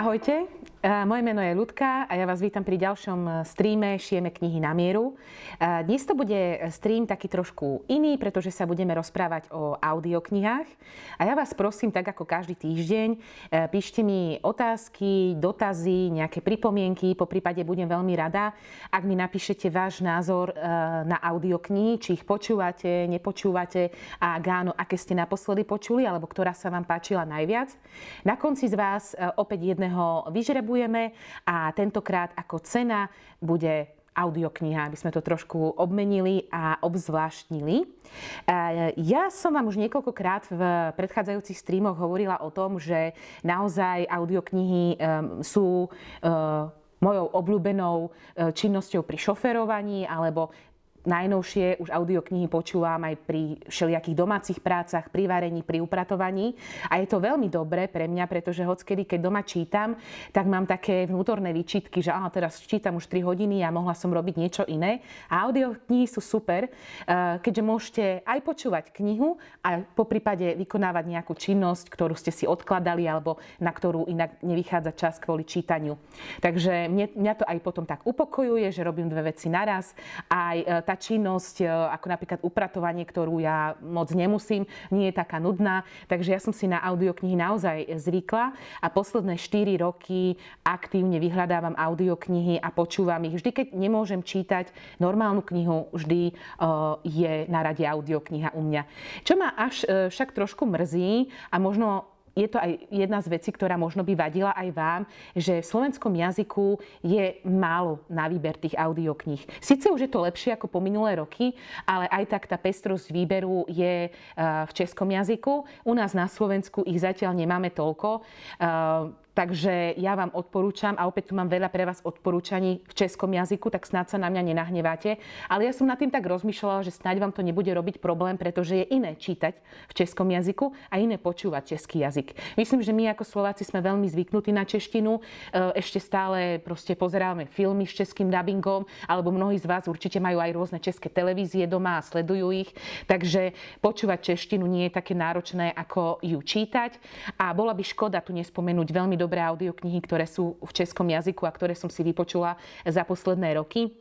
Ahojte, moje meno je Ľudka a ja vás vítam pri ďalšom streame Šijeme knihy na mieru. Dnes to bude stream taký trošku iný, pretože sa budeme rozprávať o audioknihách. A ja vás prosím, tak ako každý týždeň, e, píšte mi otázky, dotazy, nejaké pripomienky. Po prípade budem veľmi rada, ak mi napíšete váš názor na audioknihy, či ich počúvate, nepočúvate a ak áno, aké ste naposledy počuli, alebo ktorá sa vám páčila najviac. Na konci z vás opäť jedného vyžrebu potrebujeme a tentokrát ako cena bude audiokniha, aby sme to trošku obmenili a obzvláštnili. E, ja som vám už niekoľkokrát v predchádzajúcich streamoch hovorila o tom, že naozaj audioknihy sú e, mojou obľúbenou e, činnosťou pri šoferovaní alebo Najnovšie už audioknihy počúvam aj pri všelijakých domácich prácach, pri varení, pri upratovaní. A je to veľmi dobré pre mňa, pretože hockedy, keď doma čítam, tak mám také vnútorné výčitky, že aha, teraz čítam už 3 hodiny a mohla som robiť niečo iné. A audioknihy sú super, eh, keďže môžete aj počúvať knihu a po prípade vykonávať nejakú činnosť, ktorú ste si odkladali alebo na ktorú inak nevychádza čas kvôli čítaniu. Takže mňa to aj potom tak upokojuje, že robím dve veci naraz. Aj eh, tá činnosť, e, ako napríklad upratovanie, ktorú ja moc nemusím, nie je taká nudná. Takže ja som si na audioknihy naozaj zvykla a posledné 4 roky aktívne vyhľadávam audioknihy a počúvam ich. Vždy, keď nemôžem čítať normálnu knihu, vždy e, je na rade audiokniha u mňa. Čo ma až e, však trošku mrzí a možno je to aj jedna z vecí, ktorá možno by vadila aj vám, že v slovenskom jazyku je málo na výber tých audiokníh. Sice už je to lepšie ako po minulé roky, ale aj tak tá pestrosť výberu je eh, v českom jazyku. U nás na Slovensku ich zatiaľ nemáme toľko. Takže ja vám odporúčam, a opäť tu mám veľa pre vás odporúčaní v českom jazyku, tak snáď sa na mňa nenahneváte. Ale ja som nad tým tak rozmýšľala, že snáď vám to nebude robiť problém, pretože je iné čítať v českom jazyku a iné počúvať český jazyk. Myslím, že my ako Slováci sme veľmi zvyknutí na češtinu. E, ešte stále proste pozeráme filmy s českým dubbingom, alebo mnohí z vás určite majú aj rôzne české televízie doma a sledujú ich. Takže počúvať češtinu nie je také náročné, ako ju čítať. A bola by škoda tu nespomenúť veľmi dobré audioknihy, ktoré sú v českom jazyku a ktoré som si vypočula za posledné roky.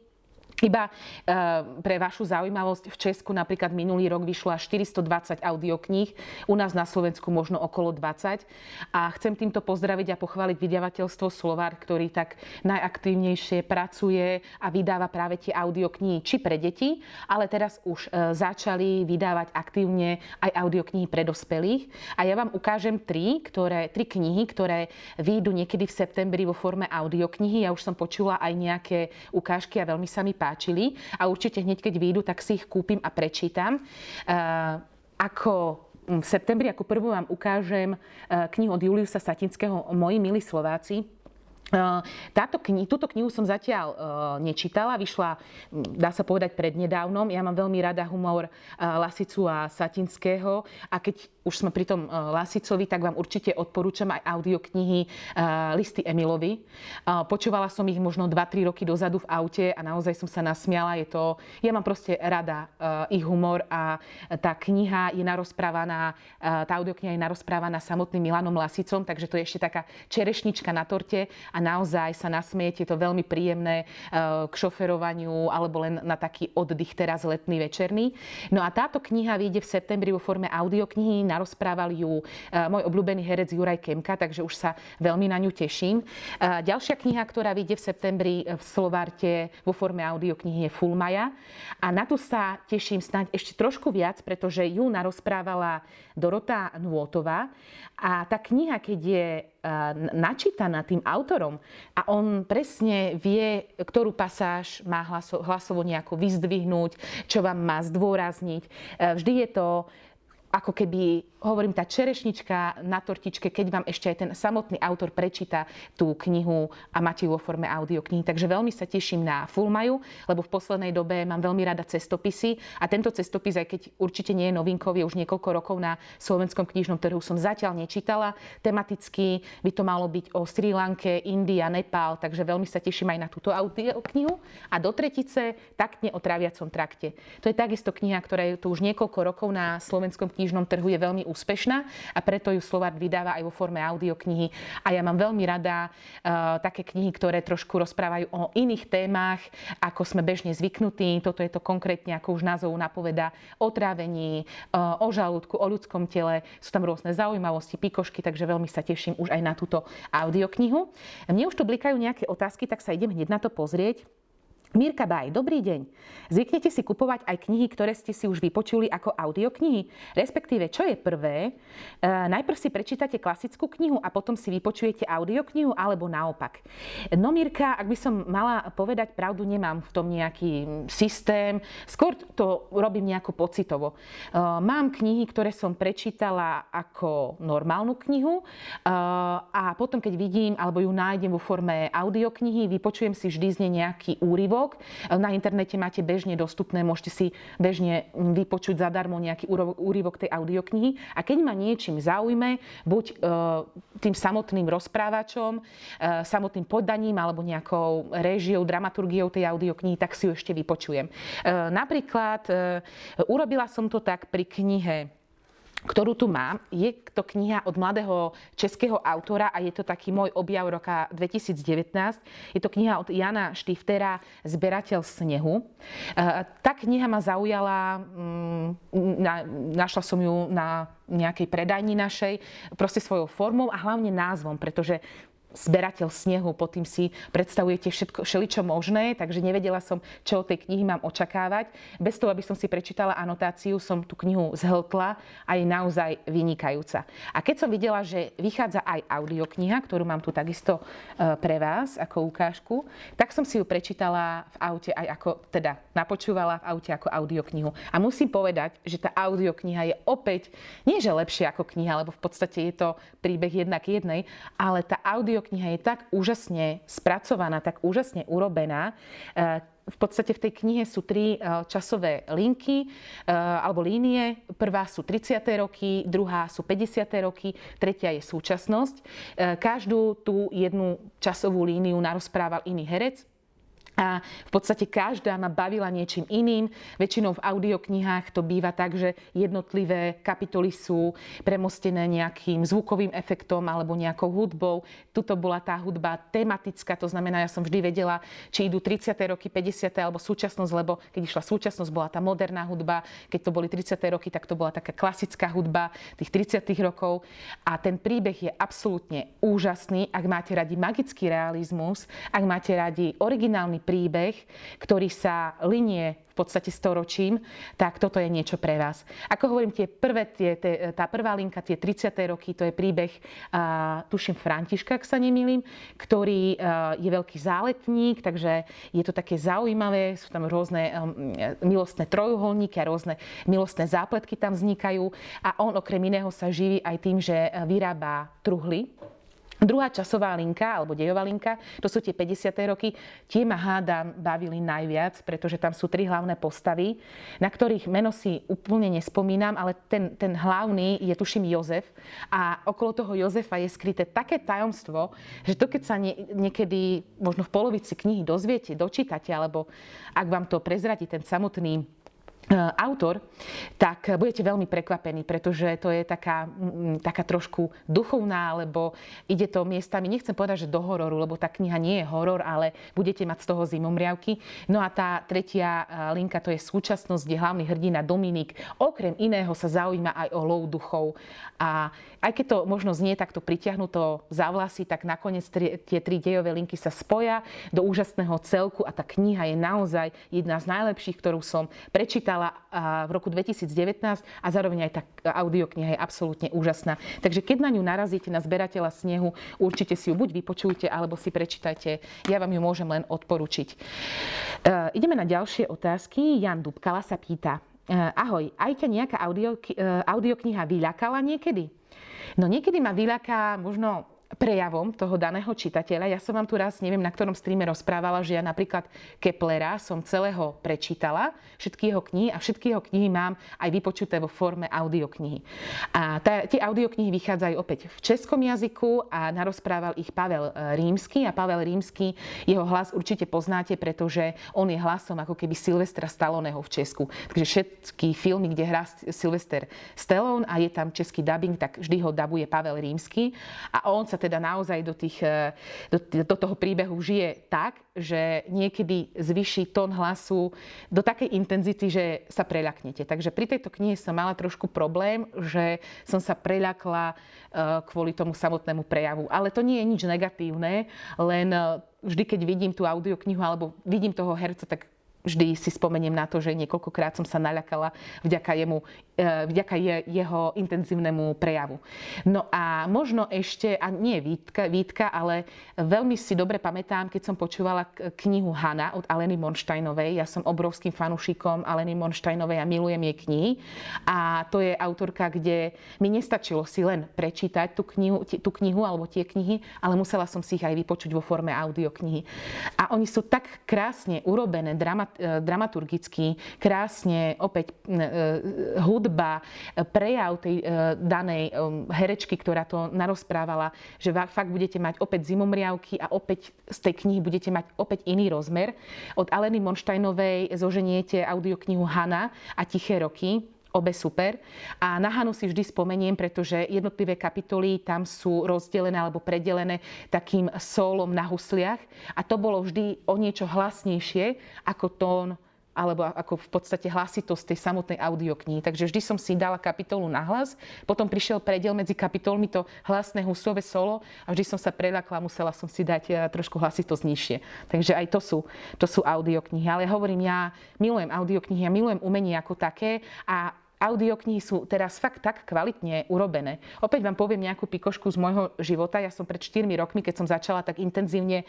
Iba eh, pre vašu zaujímavosť, v Česku napríklad minulý rok vyšlo až 420 audiokníh, u nás na Slovensku možno okolo 20. A chcem týmto pozdraviť a pochváliť vydavateľstvo Slovár, ktorý tak najaktívnejšie pracuje a vydáva práve tie audioknihy či pre deti, ale teraz už eh, začali vydávať aktívne aj audioknihy pre dospelých. A ja vám ukážem tri, ktoré, tri knihy, ktoré výjdu niekedy v septembri vo forme audioknihy. Ja už som počula aj nejaké ukážky a veľmi sa mi páči páčili a určite hneď keď vyjdu, tak si ich kúpim a prečítam. Uh, ako v septembri ako prvú vám ukážem uh, knihu od Juliusa Satinského Moji milí Slováci. Uh, táto kni- túto knihu som zatiaľ uh, nečítala, vyšla, dá sa povedať, prednedávnom. Ja mám veľmi rada humor uh, Lasicu a Satinského a keď už sme pri tom e, Lasicovi, tak vám určite odporúčam aj audioknihy e, Listy Emilovi. E, počúvala som ich možno 2-3 roky dozadu v aute a naozaj som sa nasmiala. Je to, ja mám proste rada ich humor a tá kniha je narozprávaná, tá audiokniha je narozprávaná samotným Milanom Lasicom, takže to je ešte taká čerešnička na torte a naozaj sa nasmiete, to veľmi príjemné k šoferovaniu alebo len na taký oddych teraz letný, večerný. No a táto kniha vyjde v septembri vo forme audioknihy narozprával ju e, môj obľúbený herec Juraj Kemka, takže už sa veľmi na ňu teším. E, ďalšia kniha, ktorá vyjde v septembri v Slovarte vo forme audioknihy je Fulmaja. A na tu sa teším snáď ešte trošku viac, pretože ju narozprávala Dorota Nôtová. A tá kniha, keď je načítaná tým autorom a on presne vie, ktorú pasáž má hlasovo nejako vyzdvihnúť, čo vám má zdôrazniť. Vždy je to ako keby hovorím, tá čerešnička na tortičke, keď vám ešte aj ten samotný autor prečíta tú knihu a máte ju vo forme audioknihy. Takže veľmi sa teším na Fulmaju, lebo v poslednej dobe mám veľmi rada cestopisy a tento cestopis, aj keď určite nie je novinkou, je už niekoľko rokov na slovenskom knižnom trhu, som zatiaľ nečítala. Tematicky by to malo byť o Sri Lanke, India, Nepál, takže veľmi sa teším aj na túto audioknihu. A do tretice, taktne o traviacom trakte. To je takisto kniha, ktorá je tu už niekoľko rokov na slovenskom knižnom trhu je veľmi úspešná a preto ju Slovart vydáva aj vo forme audioknihy. A ja mám veľmi rada uh, také knihy, ktoré trošku rozprávajú o iných témach, ako sme bežne zvyknutí. Toto je to konkrétne, ako už názov napoveda, o trávení, uh, o žalúdku, o ľudskom tele. Sú tam rôzne zaujímavosti, pikošky, takže veľmi sa teším už aj na túto audioknihu. Mne už tu blikajú nejaké otázky, tak sa idem hneď na to pozrieť. Mirka Baj, dobrý deň. Zvyknete si kupovať aj knihy, ktoré ste si už vypočuli ako audioknihy? Respektíve, čo je prvé? E, najprv si prečítate klasickú knihu a potom si vypočujete audioknihu, alebo naopak. No Mirka, ak by som mala povedať pravdu, nemám v tom nejaký systém. Skôr to robím nejako pocitovo. E, mám knihy, ktoré som prečítala ako normálnu knihu e, a potom, keď vidím alebo ju nájdem vo forme audioknihy, vypočujem si vždy z nej nejaký úryvok úryvok. Na internete máte bežne dostupné, môžete si bežne vypočuť zadarmo nejaký úryvok tej audioknihy. A keď ma niečím zaujme, buď e, tým samotným rozprávačom, e, samotným podaním alebo nejakou réžiou, dramaturgiou tej audioknihy, tak si ju ešte vypočujem. E, napríklad urobila som to tak pri knihe ktorú tu mám. Je to kniha od mladého českého autora a je to taký môj objav roka 2019. Je to kniha od Jana Štiftera Zberateľ snehu. E, tá kniha ma zaujala, mm, našla som ju na nejakej predajni našej, proste svojou formou a hlavne názvom, pretože zberateľ snehu, pod tým si predstavujete všetko, všeličo možné, takže nevedela som, čo od tej knihy mám očakávať. Bez toho, aby som si prečítala anotáciu, som tú knihu zhltla a je naozaj vynikajúca. A keď som videla, že vychádza aj audiokniha, ktorú mám tu takisto e, pre vás ako ukážku, tak som si ju prečítala v aute aj ako, teda napočúvala v aute ako audioknihu. A musím povedať, že tá audiokniha je opäť, nie že lepšia ako kniha, lebo v podstate je to príbeh jednak jednej, ale tá audio audiokniha je tak úžasne spracovaná, tak úžasne urobená. E, v podstate v tej knihe sú tri e, časové linky e, alebo línie. Prvá sú 30. roky, druhá sú 50. roky, tretia je súčasnosť. Každú tú jednu časovú líniu narozprával iný herec. A v podstate každá ma bavila niečím iným. Väčšinou v audioknihách to býva tak, že jednotlivé kapitoly sú premostené nejakým zvukovým efektom alebo nejakou hudbou. Tuto bola tá hudba tematická, to znamená, ja som vždy vedela, či idú 30. roky, 50. alebo súčasnosť, lebo keď išla súčasnosť, bola tá moderná hudba, keď to boli 30. roky, tak to bola taká klasická hudba tých 30. rokov. A ten príbeh je absolútne úžasný, ak máte radi magický realizmus, ak máte radi originálny príbeh, ktorý sa linie v podstate storočím, tak toto je niečo pre vás. Ako hovorím, tie prvé, tie, tie, tá prvá linka, tie 30. roky, to je príbeh, uh, tuším, Františka, ak sa nemýlim, ktorý uh, je veľký záletník, takže je to také zaujímavé, sú tam rôzne um, milostné trojuholníky a rôzne milostné zápletky tam vznikajú a on okrem iného sa živí aj tým, že vyrába truhly, Druhá časová linka, alebo dejová linka, to sú tie 50. roky, tie ma hádam bavili najviac, pretože tam sú tri hlavné postavy, na ktorých meno si úplne nespomínam, ale ten, ten hlavný je tuším Jozef a okolo toho Jozefa je skryté také tajomstvo, že to keď sa nie, niekedy možno v polovici knihy dozviete, dočítate, alebo ak vám to prezradí ten samotný autor, tak budete veľmi prekvapení, pretože to je taká, taká trošku duchovná, lebo ide to miestami, nechcem povedať, že do hororu, lebo tá kniha nie je horor, ale budete mať z toho zimomriavky. No a tá tretia e, linka, to je súčasnosť, kde hlavný hrdina Dominik okrem iného sa zaujíma aj o lov duchov. A aj keď to možno znie takto pritiahnuto za vlasy, tak nakoniec tie tri dejové linky sa spoja do úžasného celku a tá kniha je naozaj jedna z najlepších, ktorú som prečítala vydala v roku 2019 a zároveň aj tá audiokniha je absolútne úžasná. Takže keď na ňu narazíte na zberateľa snehu, určite si ju buď vypočujte, alebo si prečítajte. Ja vám ju môžem len odporučiť. E, ideme na ďalšie otázky. Jan Dubkala sa pýta. E, ahoj, aj ťa nejaká audio, e, audiokniha vyľakala niekedy? No niekedy ma vyľaká možno prejavom toho daného čitateľa. Ja som vám tu raz, neviem na ktorom streame rozprávala, že ja napríklad Keplera som celého prečítala, všetky jeho knihy a všetky jeho knihy mám aj vypočuté vo forme audioknihy. A tá, tie audioknihy vychádzajú opäť v českom jazyku a narozprával ich Pavel e, Rímsky a Pavel Rímsky, jeho hlas určite poznáte, pretože on je hlasom ako keby Silvestra Stalloneho v Česku. Takže všetky filmy, kde hrá Silvester Stallone a je tam český dubbing, tak vždy ho dabuje Pavel Rímsky a on sa teda naozaj do, tých, e, do, do toho príbehu žije tak, že niekedy zvyší tón hlasu do takej intenzity, že sa preľaknete. Takže pri tejto knihe som mala trošku problém, že som sa preľakla e, kvôli tomu samotnému prejavu. Ale to nie je nič negatívne, len e, vždy, keď vidím tú audioknihu alebo vidím toho herca, tak vždy si spomeniem na to, že niekoľkokrát som sa naľakala vďaka, jemu, e, vďaka je, jeho intenzívnemu prejavu. No a možno ešte, a nie výtka, výtka, ale veľmi si dobre pamätám, keď som počúvala knihu Hana od Aleny Monštajnovej. Ja som obrovským fanúšikom Aleny Monštajnovej a milujem jej knihy. A to je autorka, kde mi nestačilo si len prečítať tú knihu, tú knihu alebo tie knihy, ale musela som si ich aj vypočuť vo forme audioknihy. A oni sú tak krásne urobené, dramat, E, dramaturgicky, krásne, opäť e, hudba, prejav tej e, danej herečky, ktorá to narozprávala, že fakt budete mať opäť zimomriavky a opäť z tej knihy budete mať opäť iný rozmer. Od Aleny Monštajnovej zoženiete audioknihu Hana a Tiché roky, obe super. A na Hanu si vždy spomeniem, pretože jednotlivé kapitoly tam sú rozdelené alebo predelené takým solom na husliach. A to bolo vždy o niečo hlasnejšie ako tón alebo ako v podstate hlasitosť tej samotnej audioknihy. Takže vždy som si dala kapitolu na hlas, potom prišiel predel medzi kapitolmi to hlasné husové solo a vždy som sa preľakla, musela som si dať eh, trošku hlasitosť nižšie. Takže aj to sú, to sú audioknihy. Ale hovorím, ja milujem audioknihy, ja milujem umenie ako také a audioknihy sú teraz fakt tak kvalitne urobené. Opäť vám poviem nejakú pikošku z môjho života. Ja som pred 4 rokmi, keď som začala tak intenzívne e,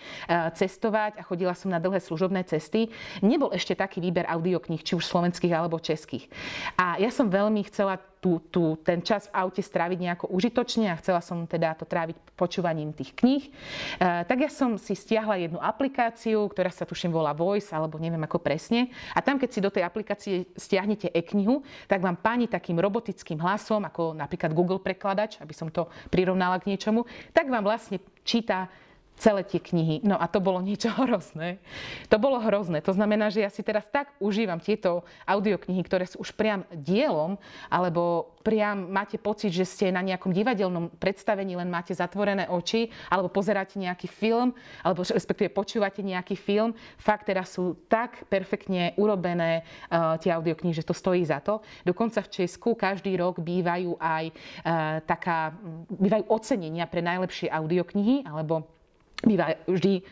cestovať a chodila som na dlhé služobné cesty, nebol ešte taký výber audiokníh, či už slovenských alebo českých. A ja som veľmi chcela tú, tú, ten čas v aute stráviť nejako užitočne a chcela som teda to tráviť počúvaním tých kníh. E, tak ja som si stiahla jednu aplikáciu, ktorá sa tuším volá Voice, alebo neviem ako presne. A tam, keď si do tej aplikácie stiahnete e-knihu, tak vám pani takým robotickým hlasom, ako napríklad Google prekladač, aby som to prirovnala k niečomu, tak vám vlastne číta celé tie knihy. No a to bolo niečo hrozné. To bolo hrozné. To znamená, že ja si teraz tak užívam tieto audioknihy, ktoré sú už priam dielom, alebo priam máte pocit, že ste na nejakom divadelnom predstavení, len máte zatvorené oči, alebo pozeráte nejaký film, alebo respektíve počúvate nejaký film. Fakt teraz sú tak perfektne urobené uh, tie audioknihy, že to stojí za to. Dokonca v Česku každý rok bývajú aj uh, taká, bývajú ocenenia pre najlepšie audioknihy, alebo býva vždy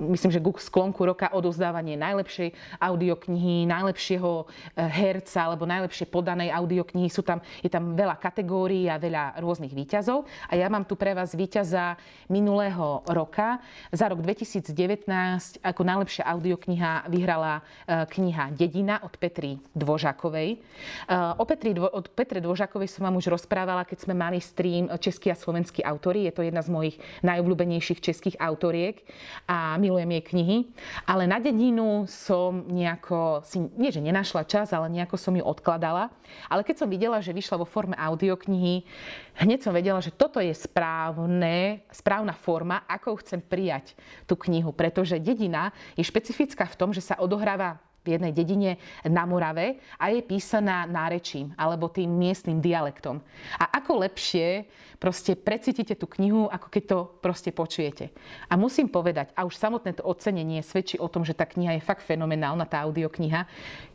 myslím, že k sklonku roka odovzdávanie najlepšej audioknihy, najlepšieho eh, herca alebo najlepšie podanej audioknihy. Sú tam, je tam veľa kategórií a veľa rôznych výťazov. A ja mám tu pre vás výťaza minulého roka. Za rok 2019 ako najlepšia audiokniha vyhrala eh, kniha Dedina od Petry Dvožakovej. Eh, o Petri, od Petre Dvožakovej som vám už rozprávala, keď sme mali stream Český a slovenský autory. Je to jedna z mojich najobľúbenejších českých autoriek. A my milujem jej knihy, ale na dedinu som nejako, si, nie že nenašla čas, ale nejako som ju odkladala. Ale keď som videla, že vyšla vo forme audioknihy, hneď som vedela, že toto je správne, správna forma, ako chcem prijať tú knihu, pretože dedina je špecifická v tom, že sa odohráva v jednej dedine na Morave a je písaná nárečím alebo tým miestnym dialektom. A ako lepšie proste precítite tú knihu, ako keď to proste počujete. A musím povedať, a už samotné to ocenenie svedčí o tom, že tá kniha je fakt fenomenálna, tá audiokniha,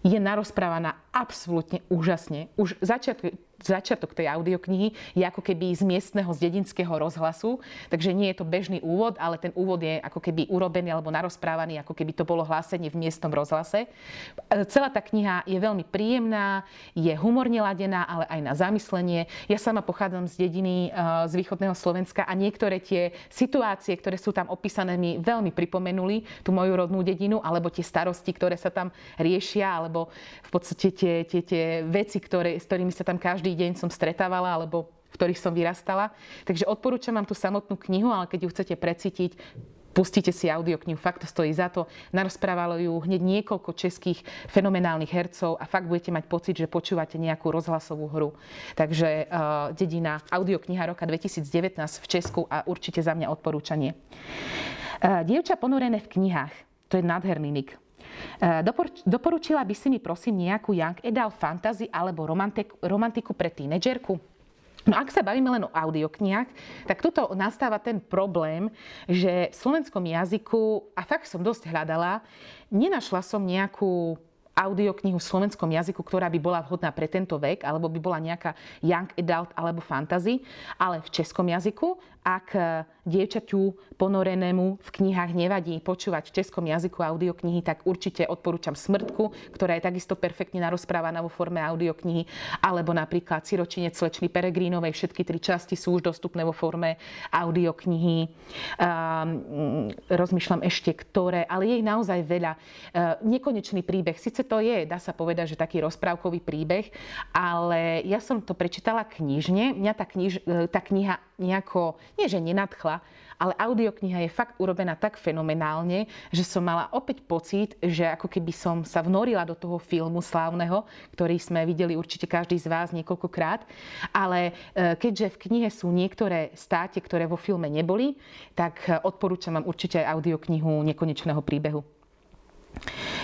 je narozprávaná absolútne úžasne. Už začiatku, začiatok tej audioknihy je ako keby z miestneho, z dedinského rozhlasu, takže nie je to bežný úvod, ale ten úvod je ako keby urobený alebo narozprávaný, ako keby to bolo hlásenie v miestnom rozhlase. Celá tá kniha je veľmi príjemná, je humorne ladená, ale aj na zamyslenie. Ja sama pochádzam z dediny z východného Slovenska a niektoré tie situácie, ktoré sú tam opísané, mi veľmi pripomenuli tú moju rodnú dedinu, alebo tie starosti, ktoré sa tam riešia, alebo v podstate tie, tie, tie veci, ktoré, s ktorými sa tam každý deň som stretávala, alebo v ktorých som vyrastala. Takže odporúčam vám tú samotnú knihu, ale keď ju chcete precítiť, Pustite si audioknihu, fakt to stojí za to. Narozprávalo ju hneď niekoľko českých fenomenálnych hercov a fakt budete mať pocit, že počúvate nejakú rozhlasovú hru. Takže uh, dedina audiokniha roka 2019 v Česku a určite za mňa odporúčanie. Uh, dievča ponorené v knihách. To je. Uh, doporučila by si mi prosím nejakú young adult fantasy alebo romantiku, pre tínedžerku? No ak sa bavíme len o audioknihách, tak tuto nastáva ten problém, že v slovenskom jazyku, a fakt som dosť hľadala, nenašla som nejakú audioknihu v slovenskom jazyku, ktorá by bola vhodná pre tento vek, alebo by bola nejaká young adult alebo fantasy, ale v českom jazyku ak e, dievčaťu ponorenému v knihách nevadí počúvať v českom jazyku audioknihy, tak určite odporúčam Smrtku, ktorá je takisto perfektne narozprávaná vo forme audioknihy, alebo napríklad Siročinec slečny Peregrínovej. Všetky tri časti sú už dostupné vo forme audioknihy. Um, rozmýšľam ešte, ktoré, ale je naozaj veľa. Uh, nekonečný príbeh. Sice to je, dá sa povedať, že taký rozprávkový príbeh, ale ja som to prečítala knižne. Mňa tá, kniž, e, tá kniha nejako nie že nenadchla, ale audiokniha je fakt urobená tak fenomenálne, že som mala opäť pocit, že ako keby som sa vnorila do toho filmu slávneho, ktorý sme videli určite každý z vás niekoľkokrát. Ale e, keďže v knihe sú niektoré státe, ktoré vo filme neboli, tak e, odporúčam vám určite aj audioknihu Nekonečného príbehu.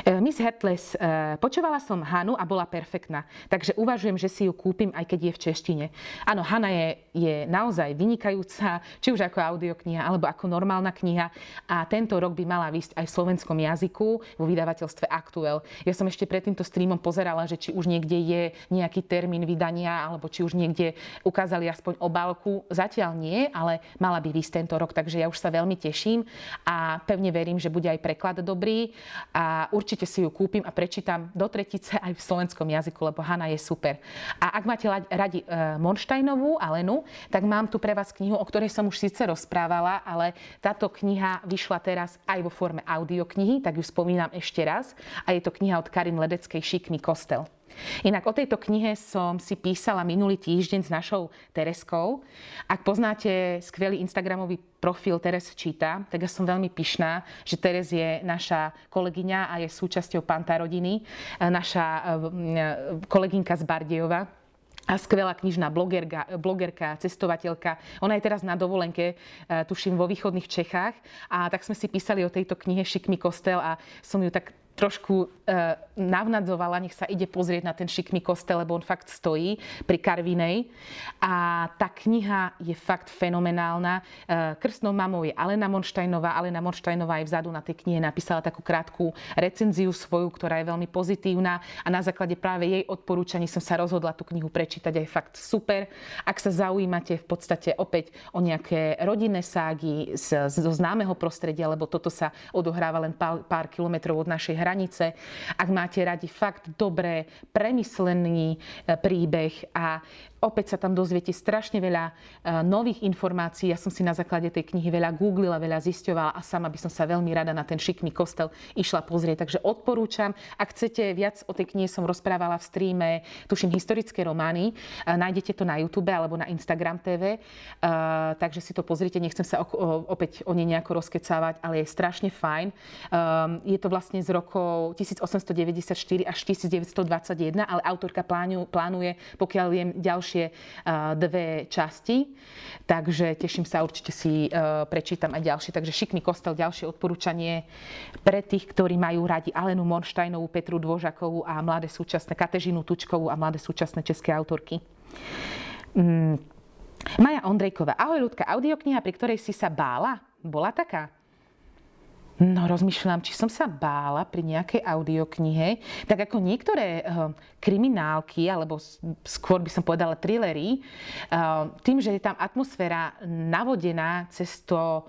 E, Miss Hertless, e, počúvala som Hanu a bola perfektná, takže uvažujem, že si ju kúpim, aj keď je v češtine. Áno, Hana je, je naozaj vynikajúca, či už ako audiokniha, alebo ako normálna kniha a tento rok by mala výsť aj v slovenskom jazyku vo vydavateľstve Aktuel. Ja som ešte pred týmto streamom pozerala, že či už niekde je nejaký termín vydania, alebo či už niekde ukázali aspoň obálku. Zatiaľ nie, ale mala by výsť tento rok, takže ja už sa veľmi teším a pevne verím, že bude aj preklad dobrý. A a určite si ju kúpim a prečítam do tretice aj v slovenskom jazyku, lebo Hanna je super. A ak máte radi e, Monštajnovú Alenu, tak mám tu pre vás knihu, o ktorej som už síce rozprávala, ale táto kniha vyšla teraz aj vo forme audioknihy, tak ju spomínam ešte raz. A je to kniha od Karin Ledeckej Šikmi Kostel. Inak o tejto knihe som si písala minulý týždeň s našou Tereskou. Ak poznáte skvelý Instagramový profil Teres číta, tak ja som veľmi pyšná, že Teres je naša kolegyňa a je súčasťou Panta rodiny, naša eh, kolegynka z Bardejova, a skvelá knižná blogerka, blogerka, cestovateľka. Ona je teraz na dovolenke, eh, tuším, vo východných Čechách. A tak sme si písali o tejto knihe Šikmi kostel a som ju tak trošku e, navnadzovala, nech sa ide pozrieť na ten šikmý kostel, lebo on fakt stojí pri Karvinej. A tá kniha je fakt fenomenálna. E, krstnou mamou je Alena Monštajnová. Alena Monštajnová aj vzadu na tej knihe napísala takú krátku recenziu svoju, ktorá je veľmi pozitívna a na základe práve jej odporúčaní som sa rozhodla tú knihu prečítať aj fakt super. Ak sa zaujímate v podstate opäť o nejaké rodinné ságy z, zo známeho prostredia, lebo toto sa odohráva len pár, pár kilometrov od našej hranice, ak máte radi fakt dobré, premyslený e, príbeh a Opäť sa tam dozviete strašne veľa e, nových informácií. Ja som si na základe tej knihy veľa googlila, veľa zisťovala a sama by som sa veľmi rada na ten šikmý kostel išla pozrieť. Takže odporúčam, ak chcete viac o tej knihe som rozprávala v streame, tuším, historické romány. E, nájdete to na YouTube alebo na Instagram TV. E, takže si to pozrite, nechcem sa opäť o nej nejako rozkecávať, ale je strašne fajn. Je to vlastne z rokov 1894 až 1921, ale autorka plánuje, pokiaľ viem, ďalšie ďalšie dve časti. Takže teším sa, určite si prečítam aj ďalšie. Takže Šikný kostel, ďalšie odporúčanie pre tých, ktorí majú radi Alenu Monštajnovú, Petru Dvožakovú a mladé súčasné Katežinu Tučkovú a mladé súčasné české autorky. Mm. Maja Ondrejková. Ahoj ľudka, audiokniha, pri ktorej si sa bála? Bola taká? No rozmýšľam, či som sa bála pri nejakej audioknihe, tak ako niektoré uh, kriminálky, alebo skôr by som povedala thrillery, uh, tým, že je tam atmosféra navodená cez to,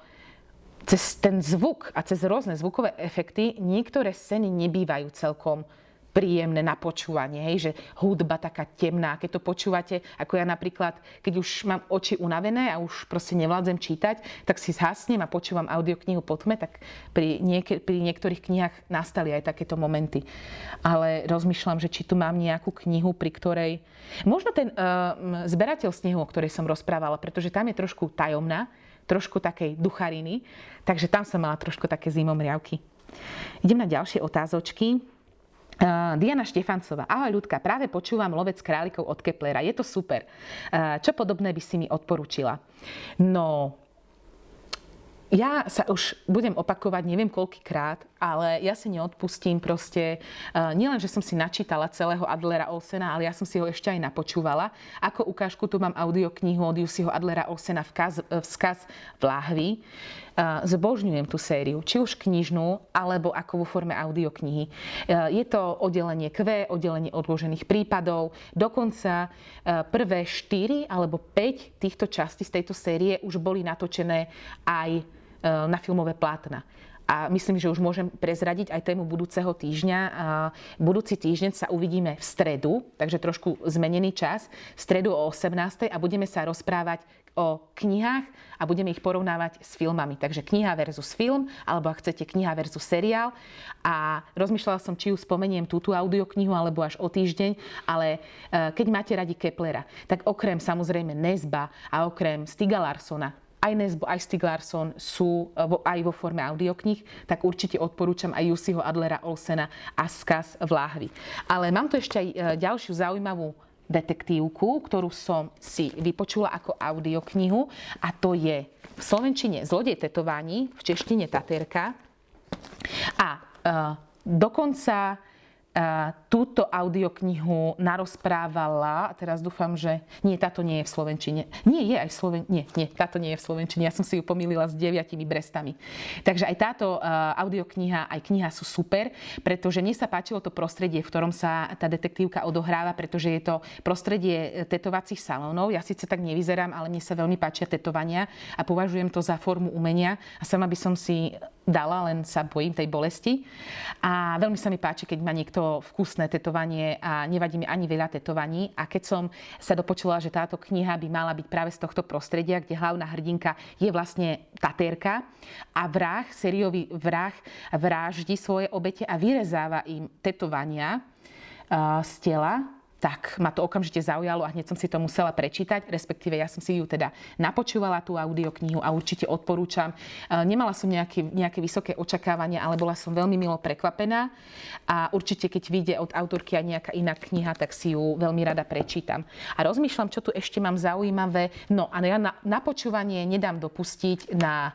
cez ten zvuk a cez rôzne zvukové efekty, niektoré scény nebývajú celkom príjemné na počúvanie, hej, že hudba taká temná. Keď to počúvate, ako ja napríklad, keď už mám oči unavené a už proste nevládzem čítať, tak si zhasnem a počúvam audioknihu po tme, tak pri, niek- pri niektorých knihách nastali aj takéto momenty. Ale rozmýšľam, že či tu mám nejakú knihu, pri ktorej... Možno ten uh, zberateľ snehu, o ktorej som rozprávala, pretože tam je trošku tajomná, trošku takej duchariny, takže tam som mala trošku také zimomriavky. Idem na ďalšie otázočky. Diana Štefancová. Ahoj ľudka, práve počúvam Lovec králikov od Keplera. Je to super. Čo podobné by si mi odporúčila? No, ja sa už budem opakovať neviem koľkýkrát, ale ja si neodpustím proste, uh, nielen, že som si načítala celého Adlera Olsena, ale ja som si ho ešte aj napočúvala. Ako ukážku tu mám audioknihu od Jusiho Adlera Olsena Vkaz, vzkaz v láhvi. Uh, zbožňujem tú sériu, či už knižnú, alebo ako vo forme audioknihy. Je to oddelenie Q, oddelenie odložených prípadov. Dokonca prvé 4 alebo 5 týchto častí z tejto série už boli natočené aj Eh, na filmové plátna. A myslím, že už môžem prezradiť aj tému budúceho týždňa. Budúci týždeň sa uvidíme v stredu, takže trošku zmenený čas, v stredu o 18. a budeme sa rozprávať o knihách a budeme ich porovnávať s filmami. Takže kniha versus film, alebo ak chcete kniha versus seriál. A rozmýšľala som, či ju spomeniem túto audioknihu, alebo až o týždeň, ale eh, keď máte radi Keplera, tak okrem samozrejme Nesba a okrem Stiga Larsona, aj Nesbo, aj Stig Larsson sú e, aj vo forme audiokníh, tak určite odporúčam aj Jussiho Adlera Olsena a Skaz v láhvi. Ale mám tu ešte aj e, ďalšiu zaujímavú detektívku, ktorú som si vypočula ako audioknihu a to je v slovenčine Zlodej tetovaní, v češtine Taterka a uh, dokonca túto audioknihu narozprávala, a teraz dúfam, že nie, táto nie je v Slovenčine. Nie, je aj v Slovenčine. Nie, nie, táto nie je v Slovenčine. Ja som si ju pomýlila s deviatimi brestami. Takže aj táto audiokniha, aj kniha sú super, pretože mne sa páčilo to prostredie, v ktorom sa tá detektívka odohráva, pretože je to prostredie tetovacích salónov. Ja síce tak nevyzerám, ale mne sa veľmi páčia tetovania a považujem to za formu umenia a sama by som si dala, len sa bojím tej bolesti. A veľmi sa mi páči, keď má niekto vkusné tetovanie a nevadí mi ani veľa tetovaní. A keď som sa dopočula, že táto kniha by mala byť práve z tohto prostredia, kde hlavná hrdinka je vlastne tatérka a vrah, sériový vrah, vráždi svoje obete a vyrezáva im tetovania z tela tak ma to okamžite zaujalo a hneď som si to musela prečítať, respektíve ja som si ju teda napočúvala tú audioknihu a určite odporúčam. E, nemala som nejaké, nejaké vysoké očakávania, ale bola som veľmi milo prekvapená a určite keď vyjde od autorky aj nejaká iná kniha, tak si ju veľmi rada prečítam. A rozmýšľam, čo tu ešte mám zaujímavé. No a ja na, na nedám dopustiť na